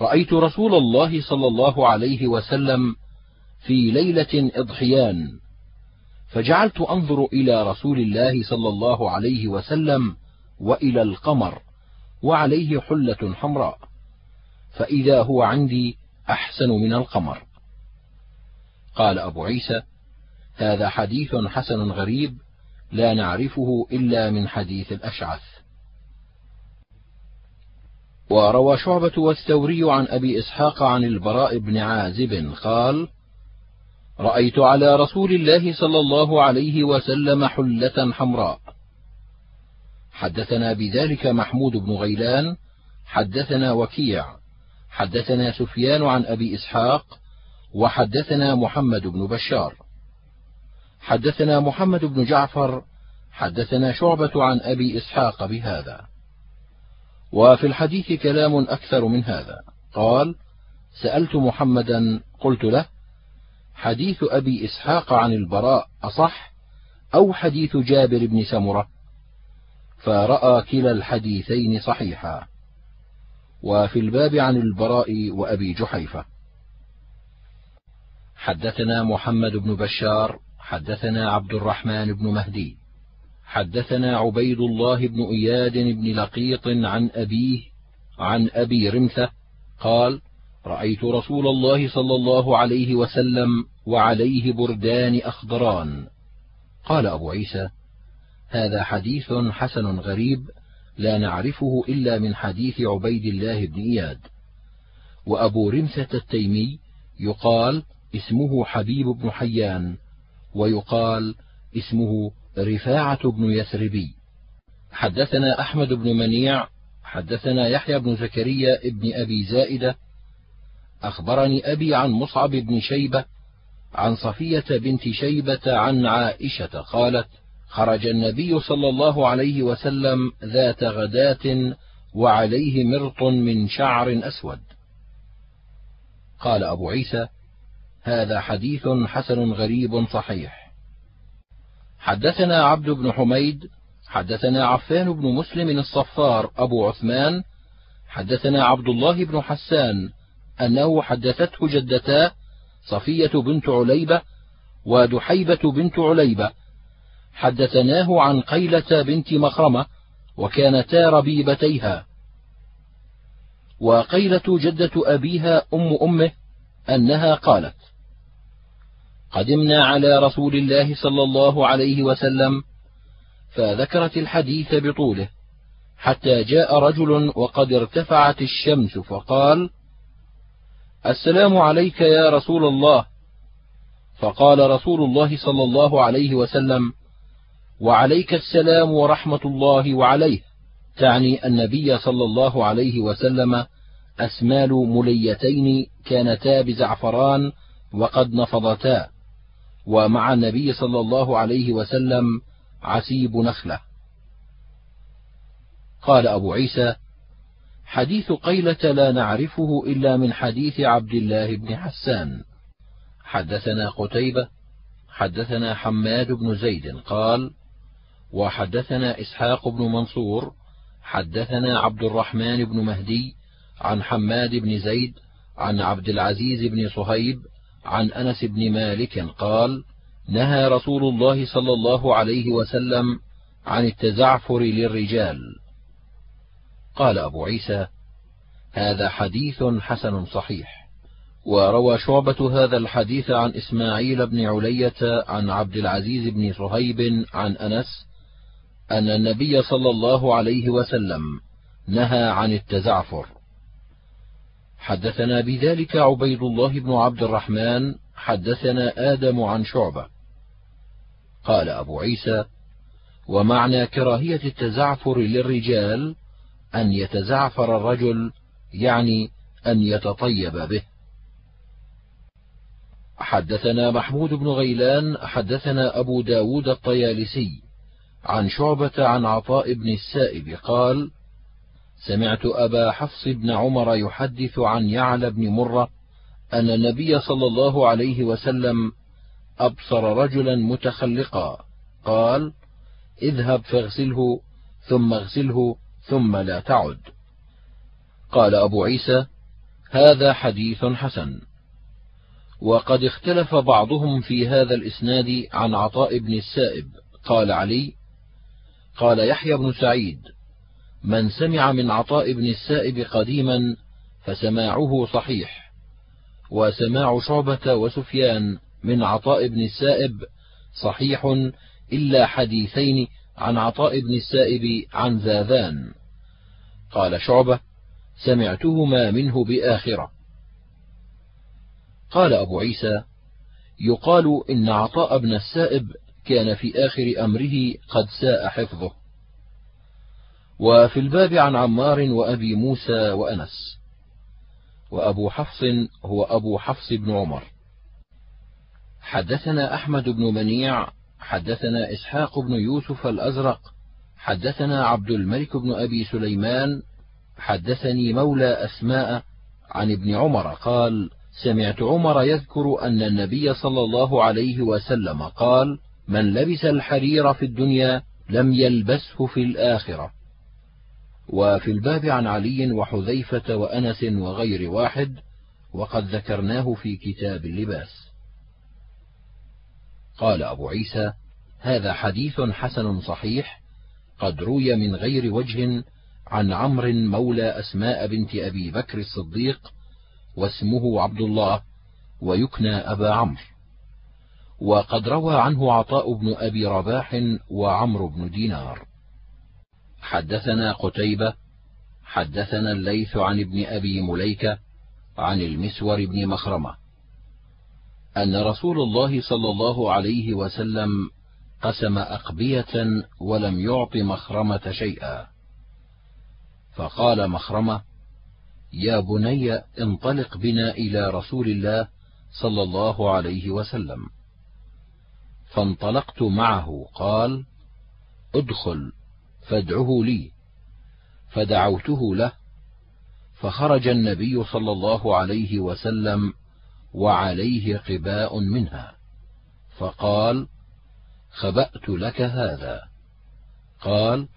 Speaker 1: رأيت رسول الله صلى الله عليه وسلم في ليلة إضحيان فجعلت أنظر إلى رسول الله صلى الله عليه وسلم وإلى القمر وعليه حلة حمراء فإذا هو عندي أحسن من القمر. قال أبو عيسى هذا حديث حسن غريب لا نعرفه إلا من حديث الأشعث. وروى شعبة والثوري عن أبي إسحاق عن البراء بن عازب قال: رأيت على رسول الله صلى الله عليه وسلم حلة حمراء. حدثنا بذلك محمود بن غيلان، حدثنا وكيع، حدثنا سفيان عن أبي إسحاق، وحدثنا محمد بن بشار. حدثنا محمد بن جعفر، حدثنا شعبة عن أبي إسحاق بهذا. وفي الحديث كلام أكثر من هذا قال سألت محمدا قلت له حديث أبي إسحاق عن البراء أصح؟ أو حديث جابر بن سمرة؟ فرأى كلا الحديثين صحيحا. وفي الباب عن البراء وأبي جحيفة. حدثنا محمد بن بشار حدثنا عبد الرحمن بن مهدي. حدثنا عبيد الله بن إياد بن لقيط عن أبيه عن أبي رمثة قال رأيت رسول الله صلى الله عليه وسلم وعليه بردان أخضران. قال أبو عيسى هذا حديث حسن غريب لا نعرفه إلا من حديث عبيد الله بن إياد. وأبو رمثة التيمي يقال اسمه حبيب بن حيان ويقال اسمه رفاعة بن يثربي. حدثنا أحمد بن منيع حدثنا يحيى بن زكريا ابن أبي زائدة أخبرني أبي عن مصعب بن شيبة عن صفية بنت شيبة عن عائشة قالت خرج النبي صلى الله عليه وسلم ذات غداة وعليه مرط من شعر أسود. قال أبو عيسى هذا حديث حسن غريب صحيح. حدثنا عبد بن حميد حدثنا عفان بن مسلم الصفار أبو عثمان حدثنا عبد الله بن حسان أنه حدثته جدتاه صفية بنت عليبة ودحيبة بنت عليبة. حدثناه عن قيلة بنت مخرمة وكانتا ربيبتيها. وقيلة جدة أبيها أم أمه أنها قالت قدمنا على رسول الله صلى الله عليه وسلم فذكرت الحديث بطوله حتى جاء رجل وقد ارتفعت الشمس فقال السلام عليك يا رسول الله. فقال رسول الله صلى الله عليه وسلم وعليك السلام ورحمة الله وعليه. تعني النبي صلى الله عليه وسلم أسمال مليتين كانتا بزعفران وقد نفضتا. ومع النبي صلى الله عليه وسلم عسيب نخلة. قال أبو عيسى حديث قيلة لا نعرفه إلا من حديث عبد الله بن حسان. حدثنا قتيبة حدثنا حماد بن زيد قال وحدثنا إسحاق بن منصور حدثنا عبد الرحمن بن مهدي عن حماد بن زيد عن عبد العزيز بن صهيب عن أنس بن مالك قال نهى رسول الله صلى الله عليه وسلم عن التزعفر للرجال. قال أبو عيسى هذا حديث حسن صحيح. وروى شعبة هذا الحديث عن إسماعيل بن علية عن عبد العزيز بن صهيب عن أنس أن النبي صلى الله عليه وسلم نهى عن التزعفر. حدثنا بذلك عبيد الله بن عبد الرحمن حدثنا آدم عن شعبة. قال أبو عيسى ومعنى كراهية التزعفر للرجال أن يتزعفر الرجل يعني أن يتطيب به. حدثنا محمود بن غيلان حدثنا أبو داود الطيالسي عن شعبة عن عطاء بن السائب قال سمعت أبا حفص بن عمر يحدث عن يعلى بن مرة أن النبي صلى الله عليه وسلم أبصر رجلا متخلقا قال اذهب فاغسله ثم اغسله ثم لا تعد. قال أبو عيسى هذا حديث حسن. وقد اختلف بعضهم في هذا الإسناد عن عطاء بن السائب. قال علي قال يحيى بن سعيد من سمع من عطاء بن السائب قديما فسماعه صحيح وسماع شعبة وسفيان من عطاء بن السائب صحيح إلا حديثين عن عطاء بن السائب عن زاذان. قال شعبة سمعتهما منه بآخرة. قال أبو عيسى يقال إن عطاء بن السائب كان في آخر أمره قد ساء حفظه. وفي الباب عن عمار وأبي موسى وأنس. وأبو حفص هو أبو حفص بن عمر. حدثنا أحمد بن منيع حدثنا إسحاق بن يوسف الأزرق حدثنا عبد الملك بن أبي سليمان حدثني مولى أسماء عن ابن عمر قال سمعت عمر يذكر أن النبي صلى الله عليه وسلم قال من لبس الحرير في الدنيا لم يلبسه في الآخرة. وفي الباب عن علي وحذيفة وأنس وغير واحد وقد ذكرناه في كتاب اللباس. قال أبو عيسى هذا حديث حسن صحيح قد روي من غير وجه عن عمرو مولى أسماء بنت أبي بكر الصديق واسمه عبد الله ويكنى أبا عمرو. وقد روى عنه عطاء بن أبي رباح وعمرو بن دينار. حدثنا قتيبة حدثنا الليث عن ابن أبي مليكة عن المسور بن مخرمة. أن رسول الله صلى الله عليه وسلم قسم أقبية ولم يعط مخرمة شيئا. فقال مخرمة يا بني انطلق بنا إلى رسول الله صلى الله عليه وسلم. فانطلقت معه قال ادخل فادعه لي. فدعوته له فخرج النبي صلى الله عليه وسلم وعليه قباء منها فقال خبأت لك هذا. قال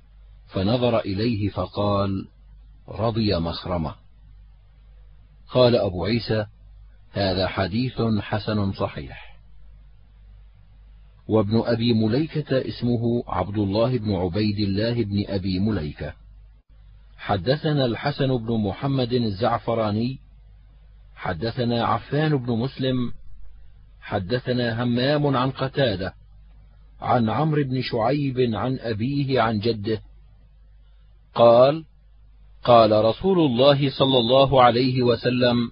Speaker 1: فنظر إليه فقال رضي مخرمة. قال أبو عيسى هذا حديث حسن صحيح. وابن أبي مليكة اسمه عبد الله بن عبيد الله بن أبي مليكة. حدثنا الحسن بن محمد الزعفراني حدثنا عفان بن مسلم حدثنا همام عن قتادة عن عمرو بن شعيب عن أبيه عن جده. قال قال رسول الله صلى الله عليه وسلم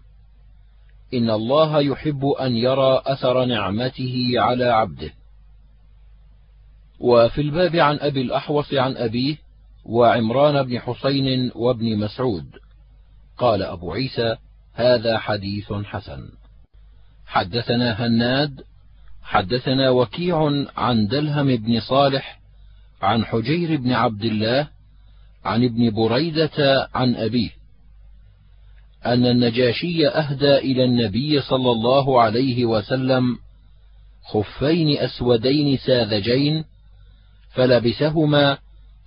Speaker 1: إن الله يحب أن يرى أثر نعمته على عبده. وفي الباب عن أبي الأحوص عن أبيه وعمران بن حسين وابن مسعود. قال أبو عيسى هذا حديث حسن. حدثنا هناد حدثنا وكيع عن دلهم بن صالح عن حجير بن عبد الله عن ابن بريدة عن أبيه أن النجاشي أهدى إلى النبي صلى الله عليه وسلم خفين أسودين ساذجين فلبسهما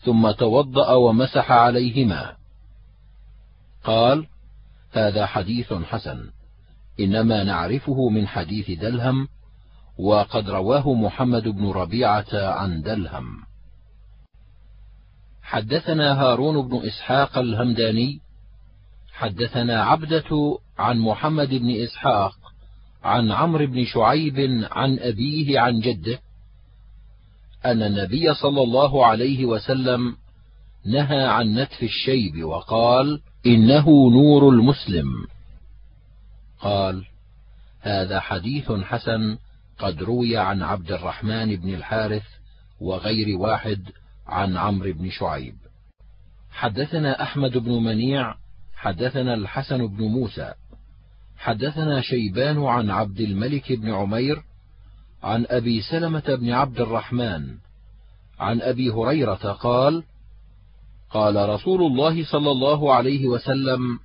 Speaker 1: ثم توضأ ومسح عليهما. قال هذا حديث حسن إنما نعرفه من حديث دلهم وقد رواه محمد بن ربيعة عن دلهم. حدثنا هارون بن إسحاق الهمداني حدثنا عبدة عن محمد بن إسحاق عن عمرو بن شعيب عن أبيه عن جده أن النبي صلى الله عليه وسلم نهى عن نتف الشيب وقال إنه نور المسلم قال هذا حديث حسن قد روي عن عبد الرحمن بن الحارث وغير واحد عن عمرو بن شعيب. حدثنا أحمد بن منيع حدثنا الحسن بن موسى حدثنا شيبان عن عبد الملك بن عمير عن أبي سلمة بن عبد الرحمن عن أبي هريرة قال قال رسول الله صلى الله عليه وسلم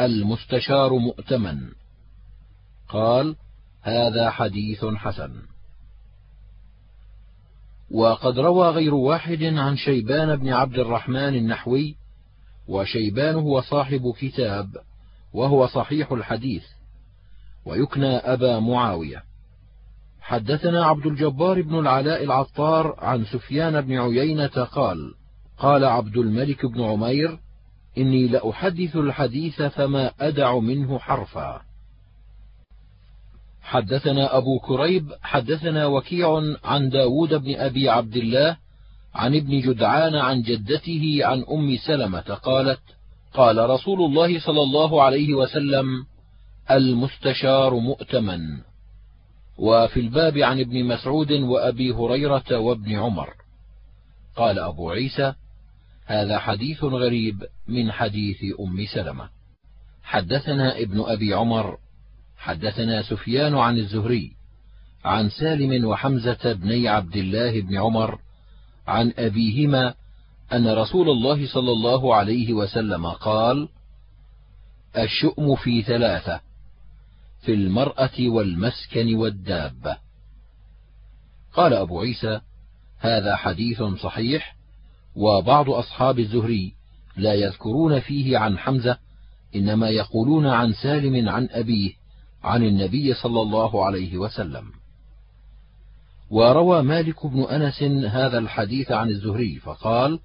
Speaker 1: المستشار مؤتمن. قال هذا حديث حسن. وقد روى غير واحد عن شيبان بن عبد الرحمن النحوي وشيبان هو صاحب كتاب وهو صحيح الحديث ويكنى أبا معاوية. حدثنا عبد الجبار بن العلاء العطار عن سفيان بن عيينة قال قال عبد الملك بن عمير إني لأحدث الحديث فما أدع منه حرفا. حدثنا أبو كريب حدثنا وكيع عن داود بن أبي عبد الله عن ابن جدعان عن جدته عن أم سلمة قالت قال رسول الله صلى الله عليه وسلم المستشار مؤتمن. وفي الباب عن ابن مسعود وأبي هريرة وابن عمر. قال أبو عيسى هذا حديث غريب من حديث أم سلمة. حدثنا ابن أبي عمر حدثنا سفيان عن الزهري عن سالم وحمزة بني عبد الله بن عمر عن أبيهما أن رسول الله صلى الله عليه وسلم قال: الشؤم في ثلاثة: في المرأة والمسكن والدابة. قال أبو عيسى: هذا حديث صحيح، وبعض أصحاب الزهري لا يذكرون فيه عن حمزة، إنما يقولون عن سالم عن أبيه عن النبي صلى الله عليه وسلم. وروى مالك بن أنس هذا الحديث عن الزهري فقال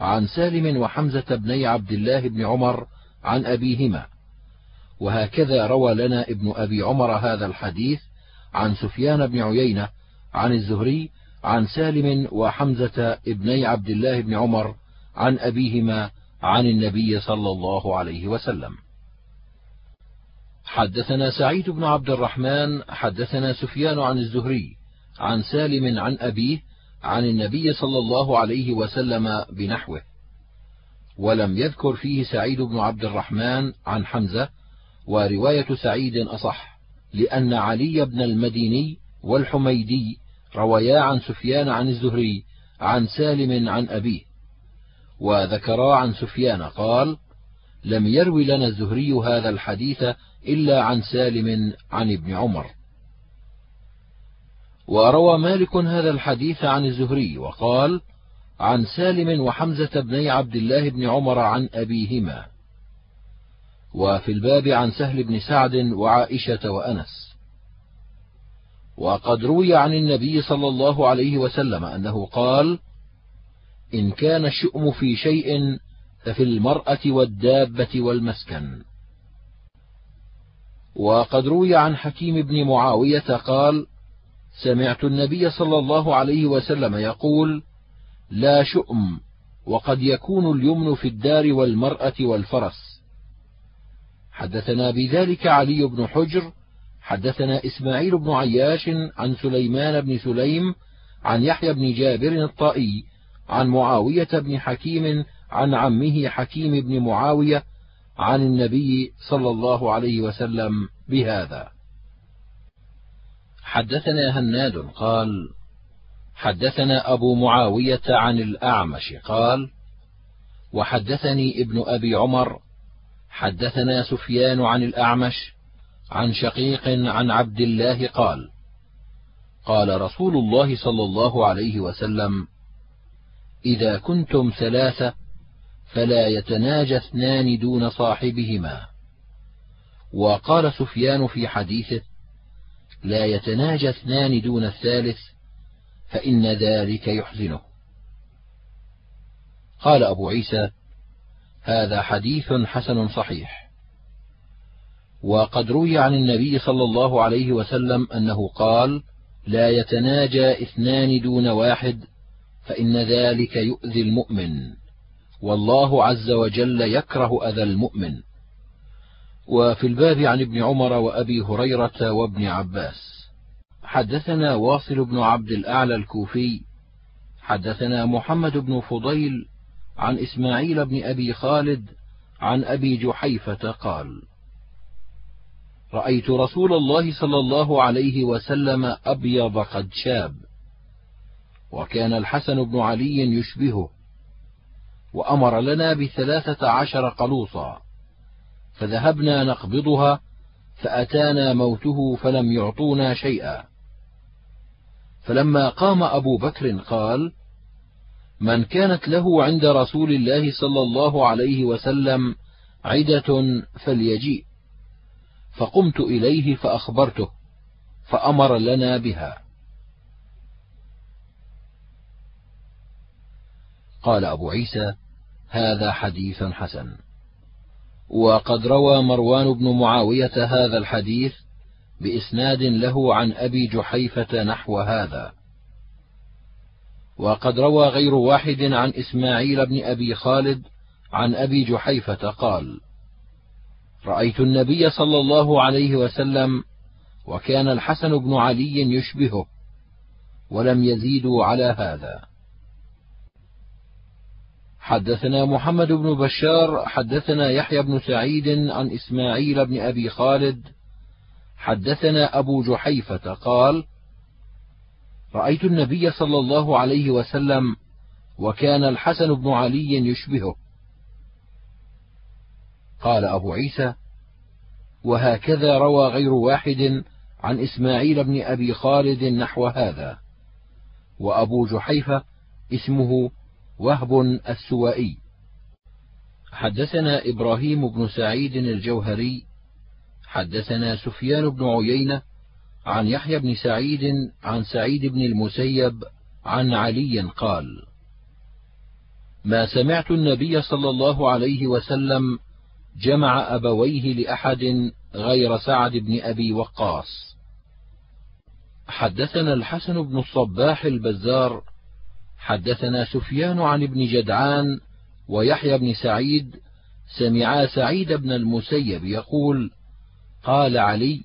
Speaker 1: عن سالم وحمزة بني عبد الله بن عمر عن أبيهما. وهكذا روى لنا ابن أبي عمر هذا الحديث عن سفيان بن عيينة عن الزهري عن سالم وحمزة ابني عبد الله بن عمر عن أبيهما عن النبي صلى الله عليه وسلم. حدثنا سعيد بن عبد الرحمن حدثنا سفيان عن الزهري عن سالم عن أبيه عن النبي صلى الله عليه وسلم بنحوه. ولم يذكر فيه سعيد بن عبد الرحمن عن حمزة ورواية سعيد أصح لأن علي بن المديني والحميدي رويا عن سفيان عن الزهري عن سالم عن أبيه. وذكرا عن سفيان قال لم يروي لنا الزهري هذا الحديث إلا عن سالم عن ابن عمر. وروى مالك هذا الحديث عن الزهري وقال عن سالم وحمزة بن عبد الله بن عمر عن أبيهما. وفي الباب عن سهل بن سعد وعائشة وأنس. وقد روي عن النبي صلى الله عليه وسلم أنه قال إن كان الشؤم في شيء ففي المرأة والدابة والمسكن. وقد روي عن حكيم بن معاوية قال سمعت النبي صلى الله عليه وسلم يقول لا شؤم وقد يكون اليمن في الدار والمرأة والفرس. حدثنا بذلك علي بن حجر حدثنا إسماعيل بن عياش عن سليمان بن سليم عن يحيى بن جابر الطائي عن معاوية بن حكيم عن عمه حكيم بن معاوية عن النبي صلى الله عليه وسلم بهذا. حدثنا هناد قال حدثنا أبو معاوية عن الأعمش قال وحدثني ابن أبي عمر حدثنا سفيان عن الأعمش عن شقيق عن عبد الله قال قال رسول الله صلى الله عليه وسلم إذا كنتم ثلاثة فلا يتناجى اثنان دون صاحبهما. وقال سفيان في حديثه لا يتناجى اثنان دون الثالث فإن ذلك يحزنه. قال أبو عيسى هذا حديث حسن صحيح. وقد روي عن النبي صلى الله عليه وسلم أنه قال لا يتناجى اثنان دون واحد فإن ذلك يؤذي المؤمن. والله عز وجل يكره أذى المؤمن. وفي الباب عن ابن عمر وأبي هريرة وابن عباس. حدثنا واصل بن عبد الأعلى الكوفي. حدثنا محمد بن فضيل عن إسماعيل بن أبي خالد عن أبي جحيفة قال رأيت رسول الله صلى الله عليه وسلم أبيض قد شاب وكان الحسن بن علي يشبهه. وأمر لنا بثلاثة عشر قلوصا فذهبنا نقبضها فأتانا موته فلم يعطونا شيئا. فلما قام أبو بكر قال من كانت له عند رسول الله صلى الله عليه وسلم عدة فليجيء. فقمت إليه فأخبرته فأمر لنا بها. قال أبو عيسى هذا حديث حسن. وقد روى مروان بن معاوية هذا الحديث بإسناد له عن أبي جحيفة نحو هذا. وقد روى غير واحد عن إسماعيل بن أبي خالد عن أبي جحيفة قال رأيت النبي صلى الله عليه وسلم وكان الحسن بن علي يشبهه ولم يزيدوا على هذا. حدثنا محمد بن بشار حدثنا يحيى بن سعيد عن إسماعيل بن أبي خالد. حدثنا أبو جحيفة قال رأيت النبي صلى الله عليه وسلم وكان الحسن بن علي يشبهه. قال أبو عيسى وهكذا روى غير واحد عن إسماعيل بن أبي خالد نحو هذا. وأبو جحيفة اسمه وهب السوائي. حدثنا إبراهيم بن سعيد الجوهري حدثنا سفيان بن عيينة عن يحيى بن سعيد عن سعيد بن المسيب عن علي قال ما سمعت النبي صلى الله عليه وسلم جمع أبويه لأحد غير سعد بن أبي وقاص. حدثنا الحسن بن الصباح البزار حدثنا سفيان عن ابن جدعان ويحيى بن سعيد سمعا سعيد بن المسيب يقول قال علي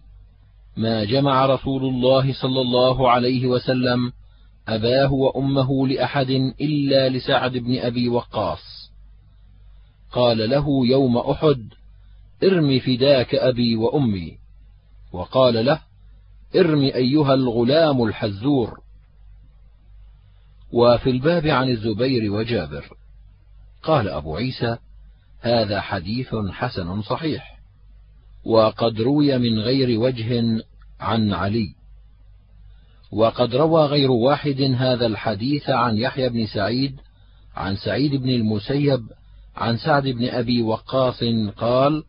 Speaker 1: ما جمع رسول الله صلى الله عليه وسلم أباه وأمه لأحد إلا لسعد بن أبي وقاص. قال له يوم أحد ارم فداك أبي وأمي. وقال له ارم أيها الغلام الحزور. وفي الباب عن الزبير وجابر. قال أبو عيسى هذا حديث حسن صحيح وقد روي من غير وجه عن علي. وقد روى غير واحد هذا الحديث عن يحيى بن سعيد عن سعيد بن المسيب عن سعد بن أبي وقاص قال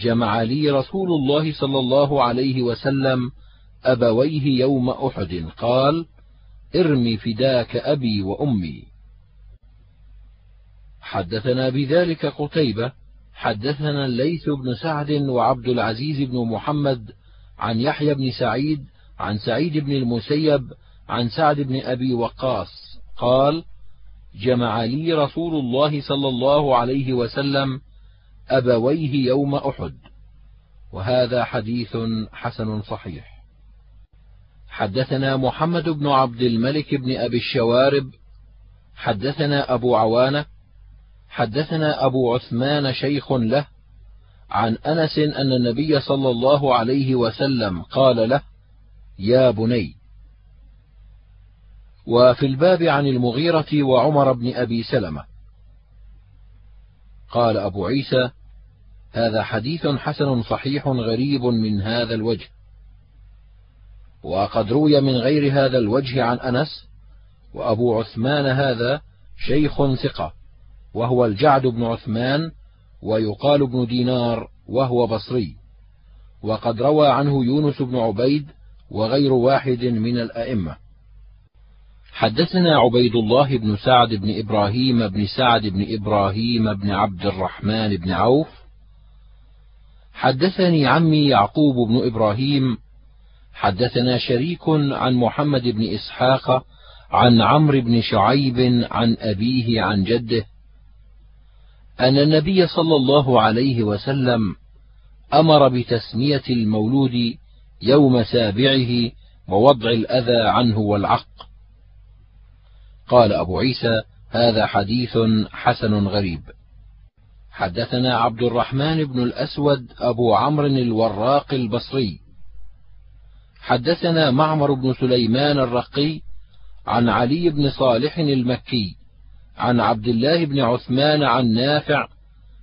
Speaker 1: جمع لي رسول الله صلى الله عليه وسلم أبويه يوم أحد. قال ارمي فداك أبي وأمي. حدثنا بذلك قتيبة حدثنا الليث بن سعد وعبد العزيز بن محمد عن يحيى بن سعيد عن سعيد بن المسيب عن سعد بن أبي وقاص. قال جمع لي رسول الله صلى الله عليه وسلم أبويه يوم أحد. وهذا حديث حسن صحيح. حدثنا محمد بن عبد الملك بن أبي الشوارب حدثنا أبو عوانة حدثنا أبو عثمان شيخ له عن أنس أن النبي صلى الله عليه وسلم قال له يا بني. وفي الباب عن المغيرة وعمر بن أبي سلمة. قال أبو عيسى هذا حديث حسن صحيح غريب من هذا الوجه. وقد روي من غير هذا الوجه عن أنس وأبو عثمان هذا شيخ ثقة وهو الجعد بن عثمان ويقال ابن دينار وهو بصري. وقد روى عنه يونس بن عبيد وغير واحد من الأئمة. حدثنا عبيد الله بن سعد بن إبراهيم بن سعد بن إبراهيم بن عبد الرحمن بن عوف. حدثني عمي يعقوب بن إبراهيم حدثنا شريك عن محمد بن إسحاق عن عمرو بن شعيب عن أبيه عن جده أن النبي صلى الله عليه وسلم أمر بتسمية المولود يوم سابعه ووضع الأذى عنه والعق. قال أبو عيسى هذا حديث حسن غريب. حدثنا عبد الرحمن بن الأسود أبو عمرو الوراق البصري. حدثنا معمر بن سليمان الرقي عن علي بن صالح المكي عن عبد الله بن عثمان عن نافع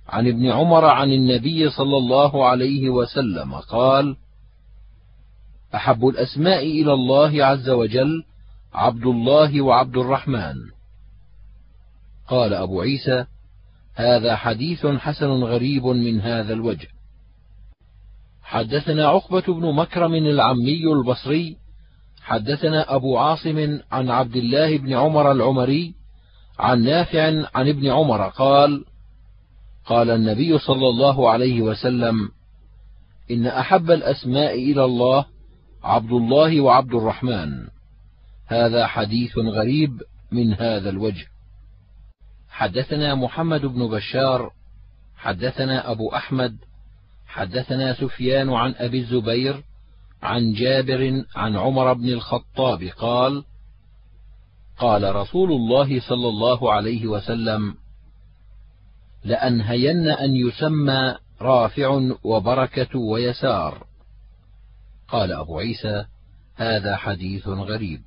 Speaker 1: عن ابن عمر عن النبي صلى الله عليه وسلم قال أحب الأسماء إلى الله عز وجل عبد الله وعبد الرحمن. قال أبو عيسى هذا حديث حسن غريب من هذا الوجه. حدثنا عقبة بن مكرم العمي البصري حدثنا أبو عاصم عن عبد الله بن عمر العمري عن نافع عن ابن عمر قال قال النبي صلى الله عليه وسلم إن أحب الأسماء إلى الله عبد الله وعبد الرحمن. هذا حديث غريب من هذا الوجه. حدثنا محمد بن بشار حدثنا أبو أحمد حدثنا سفيان عن أبي الزبير عن جابر عن عمر بن الخطاب قال قال رسول الله صلى الله عليه وسلم لأنهين أن يسمى رافع وبركة ويسار. قال أبو عيسى هذا حديث غريب.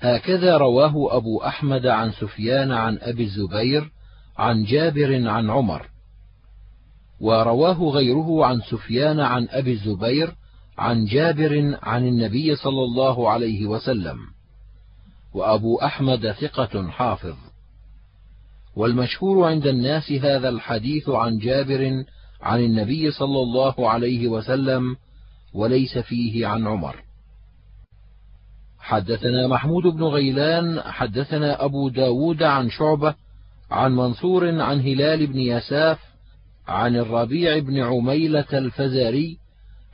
Speaker 1: هكذا رواه أبو أحمد عن سفيان عن أبي الزبير عن جابر عن عمر. ورواه غيره عن سفيان عن أبي الزبير عن جابر عن النبي صلى الله عليه وسلم. وأبو أحمد ثقة حافظ. والمشهور عند الناس هذا الحديث عن جابر عن النبي صلى الله عليه وسلم وليس فيه عن عمر. حدثنا محمود بن غيلان حدثنا أبو داود عن شعبة عن منصور عن هلال بن يساف عن الربيع بن عميلة الفزاري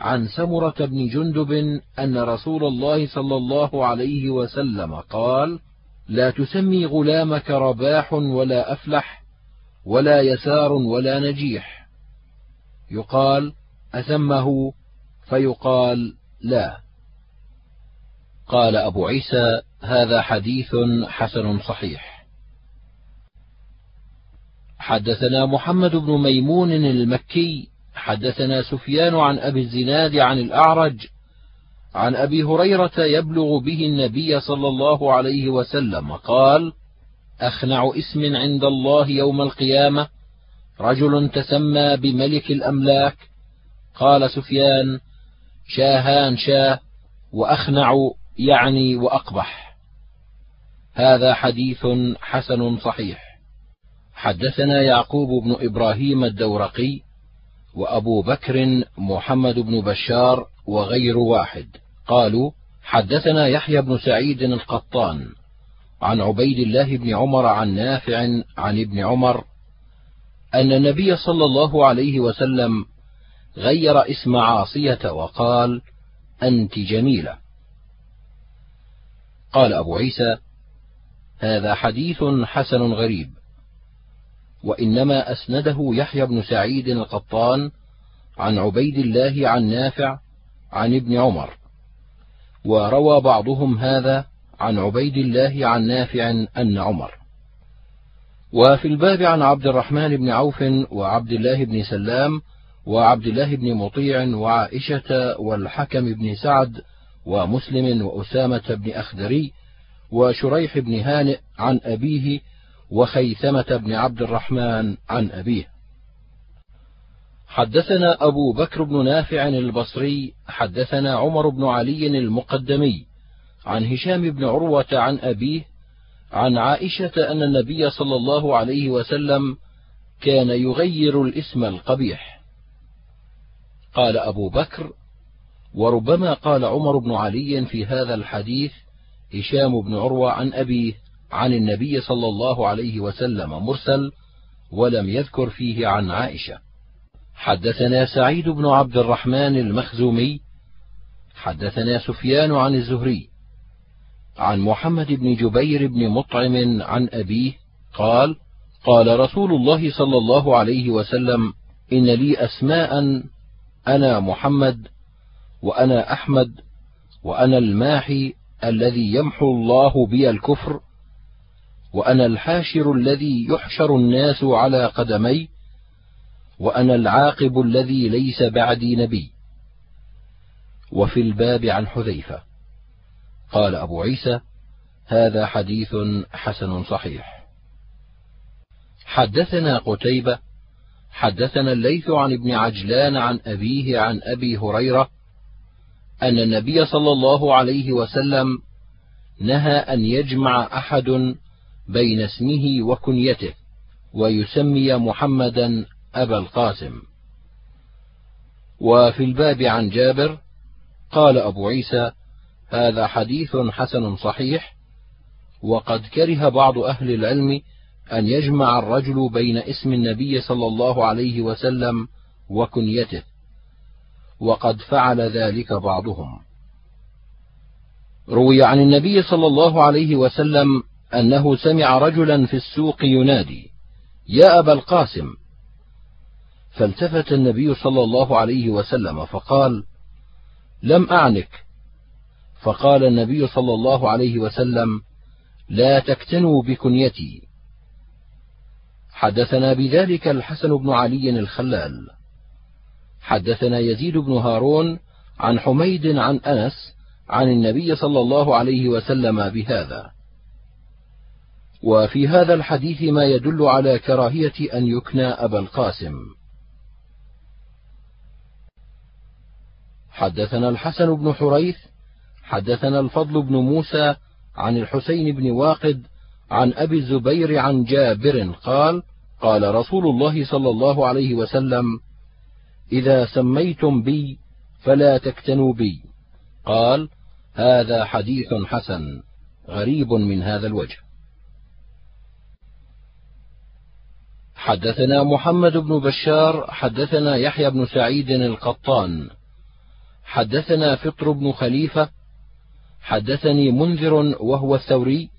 Speaker 1: عن سمرة بن جندب أن رسول الله صلى الله عليه وسلم قال: لا تسمي غلامك رباح ولا أفلح ولا يسار ولا نجيح. يقال: أسمه فيقال: لا. قال أبو عيسى: هذا حديث حسن صحيح. حدثنا محمد بن ميمون المكي حدثنا سفيان عن أبي الزناد عن الأعرج عن أبي هريرة يبلغ به النبي صلى الله عليه وسلم قال أخنع اسم عند الله يوم القيامة رجل تسمى بملك الأملاك. قال سفيان شاهان شاه وأخنع يعني وأقبح. هذا حديث حسن صحيح. حدثنا يعقوب بن إبراهيم الدورقي وأبو بكر محمد بن بشار وغير واحد قالوا حدثنا يحيى بن سعيد القطان عن عبيد الله بن عمر عن نافع عن ابن عمر أن النبي صلى الله عليه وسلم غير اسم عاصية وقال: أنت جميلة. قال أبو عيسى: هذا حديث حسن غريب، وإنما أسنده يحيى بن سعيد القطان عن عبيد الله عن نافع عن ابن عمر، وروى بعضهم هذا عن عبيد الله عن نافع أن عمر. وفي الباب عن عبد الرحمن بن عوف وعبد الله بن سلام وعبد الله بن مطيع وعائشة والحكم بن سعد ومسلم وأسامة بن أخدري وشريح بن هانئ عن أبيه وخيثمة بن عبد الرحمن عن أبيه. حدثنا أبو بكر بن نافع البصري حدثنا عمر بن علي المقدمي عن هشام بن عروة عن أبيه عن عائشة أن النبي صلى الله عليه وسلم كان يغير الاسم القبيح. قال أبو بكر: وربما قال عمر بن علي في هذا الحديث هشام بن عروة عن أبيه عن النبي صلى الله عليه وسلم مرسل ولم يذكر فيه عن عائشة. حدثنا سعيد بن عبد الرحمن المخزومي حدثنا سفيان عن الزهري عن محمد بن جبير بن مطعم عن أبيه قال قال رسول الله صلى الله عليه وسلم إن لي أسماء أنا محمد وأنا أحمد وأنا الماحي الذي يمحو الله بي الكفر وأنا الحاشر الذي يحشر الناس على قدمي وأنا العاقب الذي ليس بعدي نبي. وفي الباب عن حذيفة. قال أبو عيسى هذا حديث حسن صحيح. حدثنا قتيبة حدثنا الليث عن ابن عجلان عن أبيه عن أبي هريرة أن النبي صلى الله عليه وسلم نهى أن يجمع أحد بين اسمه وكنيته ويسمي محمدا أبا القاسم. وفي الباب عن جابر قال أبو عيسى هذا حديث حسن صحيح وقد كره بعض أهل العلم أن يجمع الرجل بين اسم النبي صلى الله عليه وسلم وكنيته وقد فعل ذلك بعضهم. روي عن النبي صلى الله عليه وسلم أنه سمع رجلا في السوق ينادي يا أبا القاسم. فالتفت النبي صلى الله عليه وسلم فقال لم أعنك. فقال النبي صلى الله عليه وسلم لا تكتنوا بكنيتي. حدثنا بذلك الحسن بن علي الخلال. حدثنا يزيد بن هارون عن حميد عن أنس عن النبي صلى الله عليه وسلم بهذا. وفي هذا الحديث ما يدل على كراهية أن يكنى أبا القاسم. حدثنا الحسن بن حريث حدثنا الفضل بن موسى عن الحسين بن واقد عن أبي الزبير عن جابر قال قال رسول الله صلى الله عليه وسلم إذا سميتم بي فلا تكتنوا بي قال هذا حديث حسن غريب من هذا الوجه حدثنا محمد بن بشار حدثنا يحيى بن سعيد القطان حدثنا فطر بن خليفة حدثني منذر وهو الثوري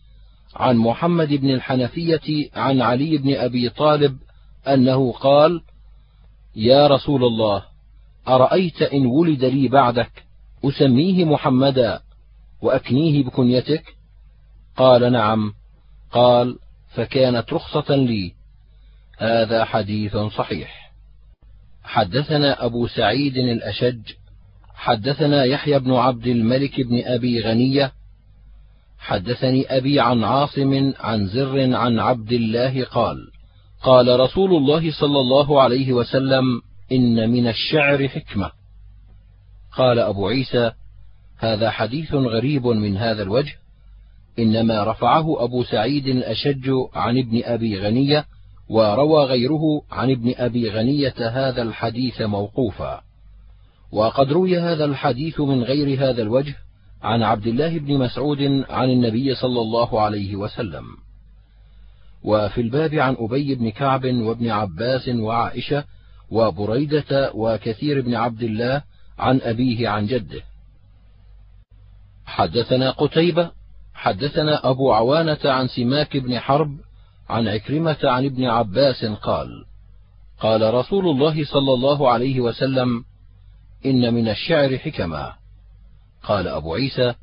Speaker 1: عن محمد بن الحنفية عن علي بن أبي طالب أنه قال: يا رسول الله، أرأيت إن ولد لي بعدك أسميه محمدا وأكنيه بكنيتك؟ قال: نعم. قال: فكانت رخصة لي. هذا حديث صحيح. حدثنا أبو سعيد الأشج حدثنا يحيى بن عبد الملك بن أبي غنية حدثني أبي عن عاصم عن زر عن عبد الله قال قال رسول الله صلى الله عليه وسلم إن من الشعر حكمة قال أبو عيسى هذا حديث غريب من هذا الوجه إنما رفعه أبو سعيد الأشج عن ابن أبي غنية وروى غيره عن ابن أبي غنية هذا الحديث موقوفا. وقد روي هذا الحديث من غير هذا الوجه عن عبد الله بن مسعود عن النبي صلى الله عليه وسلم. وفي الباب عن أبي بن كعب وابن عباس وعائشة وبريدة وكثير بن عبد الله عن أبيه عن جده. حدثنا قتيبة حدثنا أبو عوانة عن سماك بن حرب عن عكرمة عن ابن عباس قال قال رسول الله صلى الله عليه وسلم إن من الشعر حكما قال أبو عيسى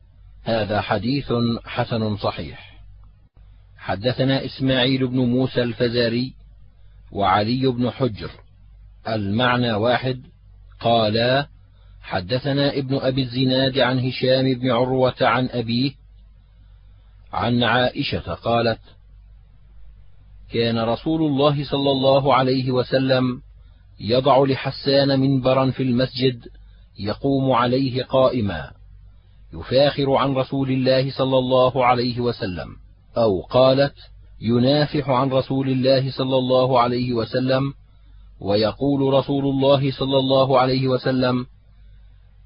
Speaker 1: هذا حديث حسن صحيح. حدثنا إسماعيل بن موسى الفزاري وعلي بن حجر المعنى واحد قالا حدثنا ابن أبي الزناد عن هشام بن عروة عن أبيه عن عائشة قالت كان رسول الله صلى الله عليه وسلم يضع لحسان منبرا في المسجد يقوم عليه قائما يفاخر عن رسول الله صلى الله عليه وسلم أو قالت ينافح عن رسول الله صلى الله عليه وسلم ويقول رسول الله صلى الله عليه وسلم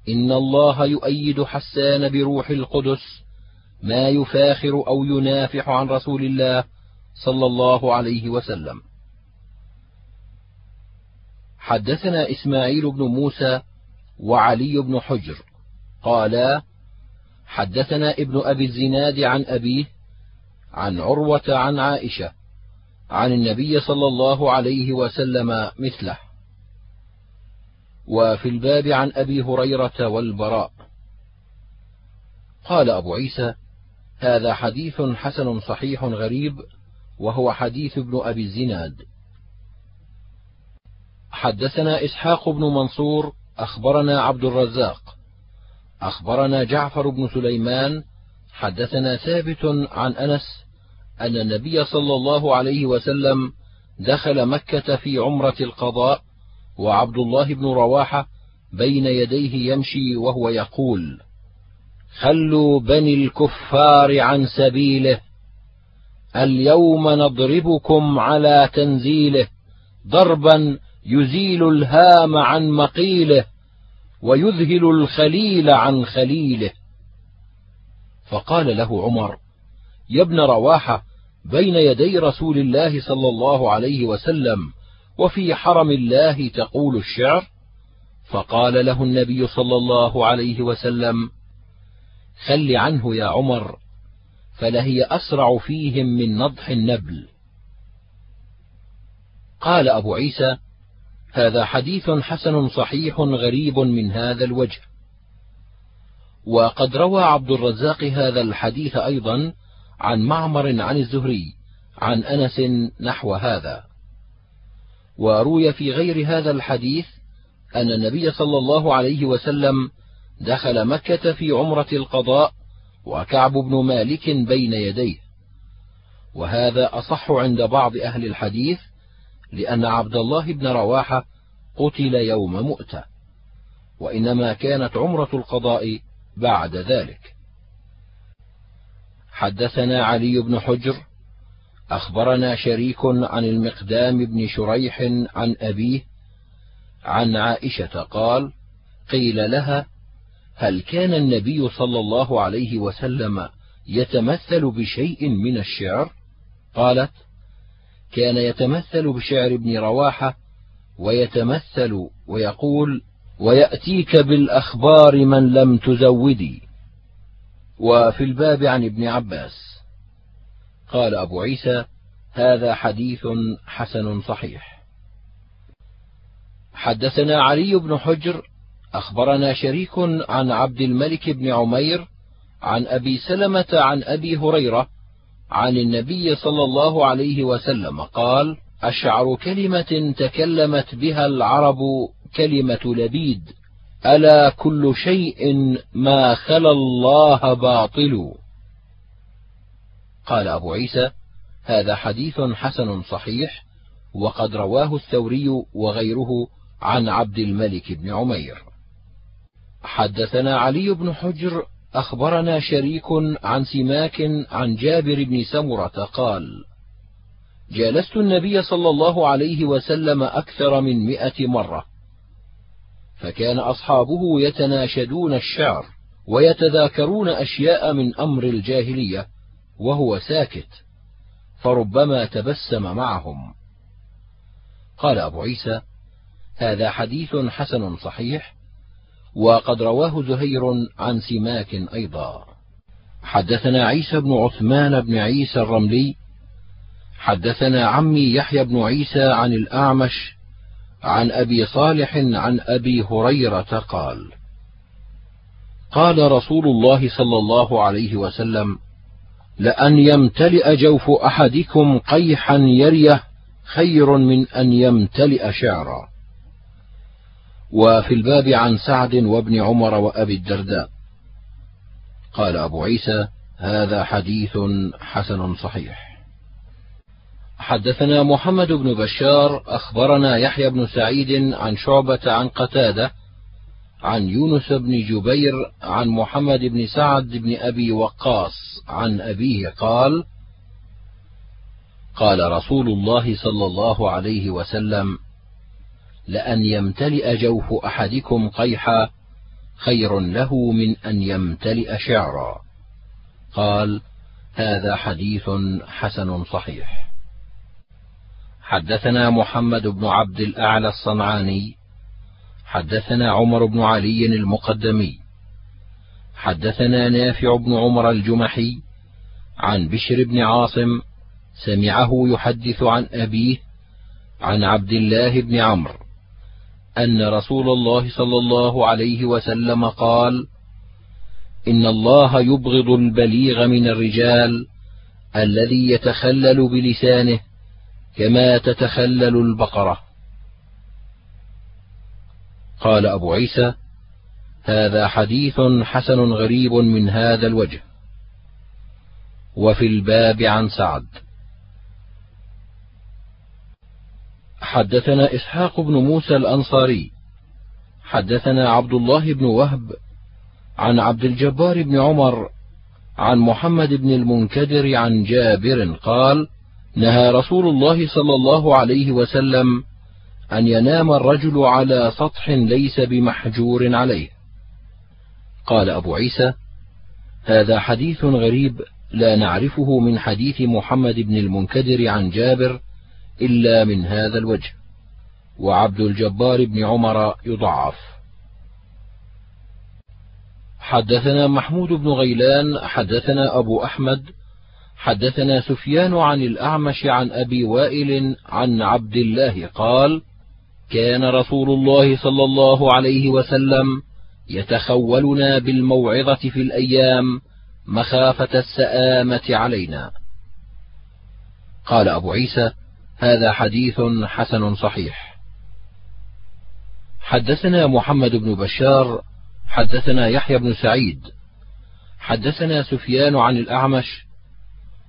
Speaker 1: إن الله يؤيد حسان بروح القدس ما يفاخر أو ينافح عن رسول الله صلى الله عليه وسلم. حدثنا إسماعيل بن موسى وعلي بن حجر قالا حدثنا ابن أبي الزناد عن أبيه عن عروة عن عائشة عن النبي صلى الله عليه وسلم مثله. وفي الباب عن أبي هريرة والبراء. قال أبو عيسى هذا حديث حسن صحيح غريب وهو حديث ابن أبي الزناد. حدثنا إسحاق بن منصور أخبرنا عبد الرزاق. أخبرنا جعفر بن سليمان حدثنا ثابت عن أنس أن النبي صلى الله عليه وسلم دخل مكة في عمرة القضاء وعبد الله بن رواحة بين يديه يمشي وهو يقول خلوا بني الكفار عن سبيله اليوم نضربكم على تنزيله ضربا يزيل الهام عن مقيله ويذهل الخليل عن خليله. فقال له عمر يا ابن رواحة بين يدي رسول الله صلى الله عليه وسلم وفي حرم الله تقول الشعر؟ فقال له النبي صلى الله عليه وسلم خل عنه يا عمر فلهي أسرع فيهم من نضح النبل. قال أبو عيسى هذا حديث حسن صحيح غريب من هذا الوجه. وقد روى عبد الرزاق هذا الحديث أيضا عن معمر عن الزهري عن أنس نحو هذا. وروي في غير هذا الحديث أن النبي صلى الله عليه وسلم دخل مكة في عمرة القضاء وكعب بن مالك بين يديه. وهذا أصح عند بعض أهل الحديث لأن عبد الله بن رواحة قتل يوم مؤتة وإنما كانت عمرة القضاء بعد ذلك. حدثنا علي بن حجر أخبرنا شريك عن المقدام بن شريح عن أبيه عن عائشة قال قيل لها هل كان النبي صلى الله عليه وسلم يتمثل بشيء من الشعر؟ قالت كان يتمثل بشعر ابن رواحة ويتمثل ويقول ويأتيك بالأخبار من لم تزودي. وفي الباب عن ابن عباس. قال أبو عيسى هذا حديث حسن صحيح. حدثنا علي بن حجر أخبرنا شريك عن عبد الملك بن عمير عن أبي سلمة عن أبي هريرة عن النبي صلى الله عليه وسلم قال أشعر كلمة تكلمت بها العرب كلمة لبيد ألا كل شيء ما خلا الله باطل. قال أبو عيسى هذا حديث حسن صحيح وقد رواه الثوري وغيره عن عبد الملك بن عمير. حدثنا علي بن حجر أخبرنا شريك عن سماك عن جابر بن سمرة قال جالست النبي صلى الله عليه وسلم أكثر من مئة مرة فكان أصحابه يتناشدون الشعر ويتذاكرون أشياء من أمر الجاهلية وهو ساكت فربما تبسم معهم. قال أبو عيسى هذا حديث حسن صحيح وقد رواه زهير عن سماك أيضا. حدثنا عيسى بن عثمان بن عيسى الرملي حدثنا عمي يحيى بن عيسى عن الأعمش عن أبي صالح عن أبي هريرة قال قال رسول الله صلى الله عليه وسلم لأن يمتلئ جوف أحدكم قيحا يريه خير من أن يمتلئ شعرا. وفي الباب عن سعد وابن عمر وأبي الدرداء. قال أبو عيسى هذا حديث حسن صحيح. حدثنا محمد بن بشار أخبرنا يحيى بن سعيد عن شعبة عن قتادة عن يونس بن جبير عن محمد بن سعد بن أبي وقاص عن أبيه قال قال رسول الله صلى الله عليه وسلم لأن يمتلئ جوف أحدكم قيحا خير له من أن يمتلئ شعرا. قال هذا حديث حسن صحيح. حدثنا محمد بن عبد الأعلى الصنعاني. حدثنا عمر بن علي المقدمي. حدثنا نافع بن عمر الجمحي عن بشر بن عاصم سمعه يحدث عن أبيه عن عبد الله بن عمرو. أن رسول الله صلى الله عليه وسلم قال: إن الله يبغض البليغ من الرجال الذي يتخلل بلسانه كما تتخلل البقرة. قال أبو عيسى: هذا حديث حسن غريب من هذا الوجه. وفي الباب عن سعد حدثنا إسحاق بن موسى الأنصاري حدثنا عبد الله بن وهب عن عبد الجبار بن عمر عن محمد بن المنكدر عن جابر قال نهى رسول الله صلى الله عليه وسلم أن ينام الرجل على سطح ليس بمحجور عليه. قال أبو عيسى هذا حديث غريب لا نعرفه من حديث محمد بن المنكدر عن جابر إلا من هذا الوجه وعبد الجبار بن عمر يضعف. حدثنا محمود بن غيلان حدثنا أبو أحمد حدثنا سفيان عن الأعمش عن أبي وائل عن عبد الله قال كان رسول الله صلى الله عليه وسلم يتخولنا بالموعظة في الأيام مخافة السآمة علينا. قال أبو عيسى هذا حديث حسن صحيح. حدثنا محمد بن بشار حدثنا يحيى بن سعيد حدثنا سفيان عن الأعمش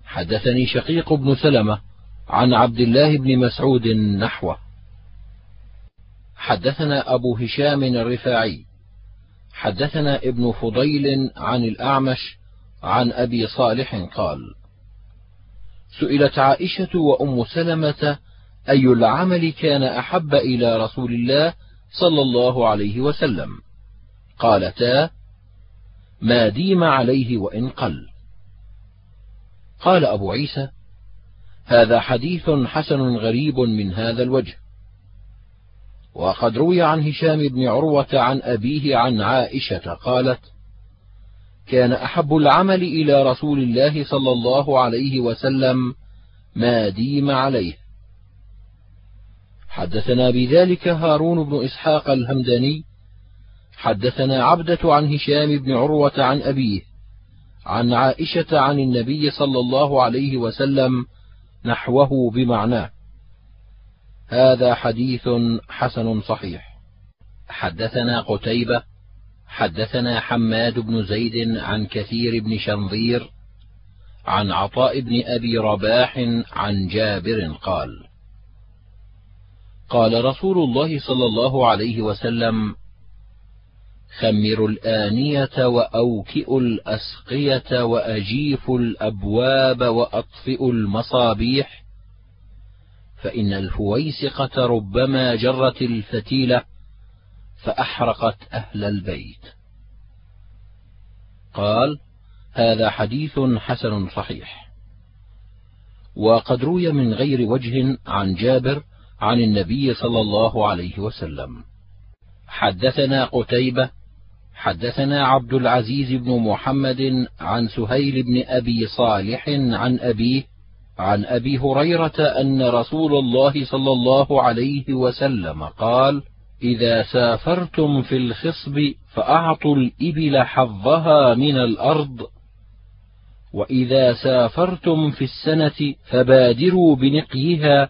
Speaker 1: حدثني شقيق بن سلمة عن عبد الله بن مسعود نحوه. حدثنا أبو هشام الرفاعي حدثنا ابن فضيل عن الأعمش عن أبي صالح قال سئلت عائشة وأم سلمة أي العمل كان أحب إلى رسول الله صلى الله عليه وسلم؟ قالتا ما ديم عليه وإن قل. قال أبو عيسى هذا حديث حسن غريب من هذا الوجه. وقد روي عن هشام بن عروة عن أبيه عن عائشة قالت كان أحب العمل إلى رسول الله صلى الله عليه وسلم ما ديم عليه. حدثنا بذلك هارون بن إسحاق الهمداني حدثنا عبدة عن هشام بن عروة عن أبيه عن عائشة عن النبي صلى الله عليه وسلم نحوه بمعناه. هذا حديث حسن صحيح. حدثنا قتيبة حدثنا حماد بن زيد عن كثير بن شنظير عن عطاء بن أبي رباح عن جابر قال قال رسول الله صلى الله عليه وسلم خمروا الآنية واوكئوا الأسقية واجيفوا الأبواب واطفئوا المصابيح فإن الفويسقة ربما جرت الفتيلة. فأحرقت أهل البيت. قال: هذا حديث حسن صحيح. وقد روي من غير وجه عن جابر عن النبي صلى الله عليه وسلم. حدثنا قتيبة حدثنا عبد العزيز بن محمد عن سهيل بن أبي صالح عن أبيه عن أبي هريرة أن رسول الله صلى الله عليه وسلم قال إذا سافرتم في الخصب فأعطوا الإبل حظها من الأرض وإذا سافرتم في السنة فبادروا بنقيها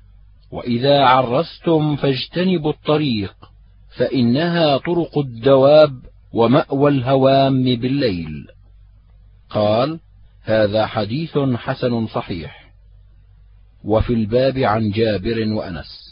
Speaker 1: وإذا عرستم فاجتنبوا الطريق فإنها طرق الدواب ومأوى الهوام بالليل. قال هذا حديث حسن صحيح. وفي الباب عن جابر وأنس.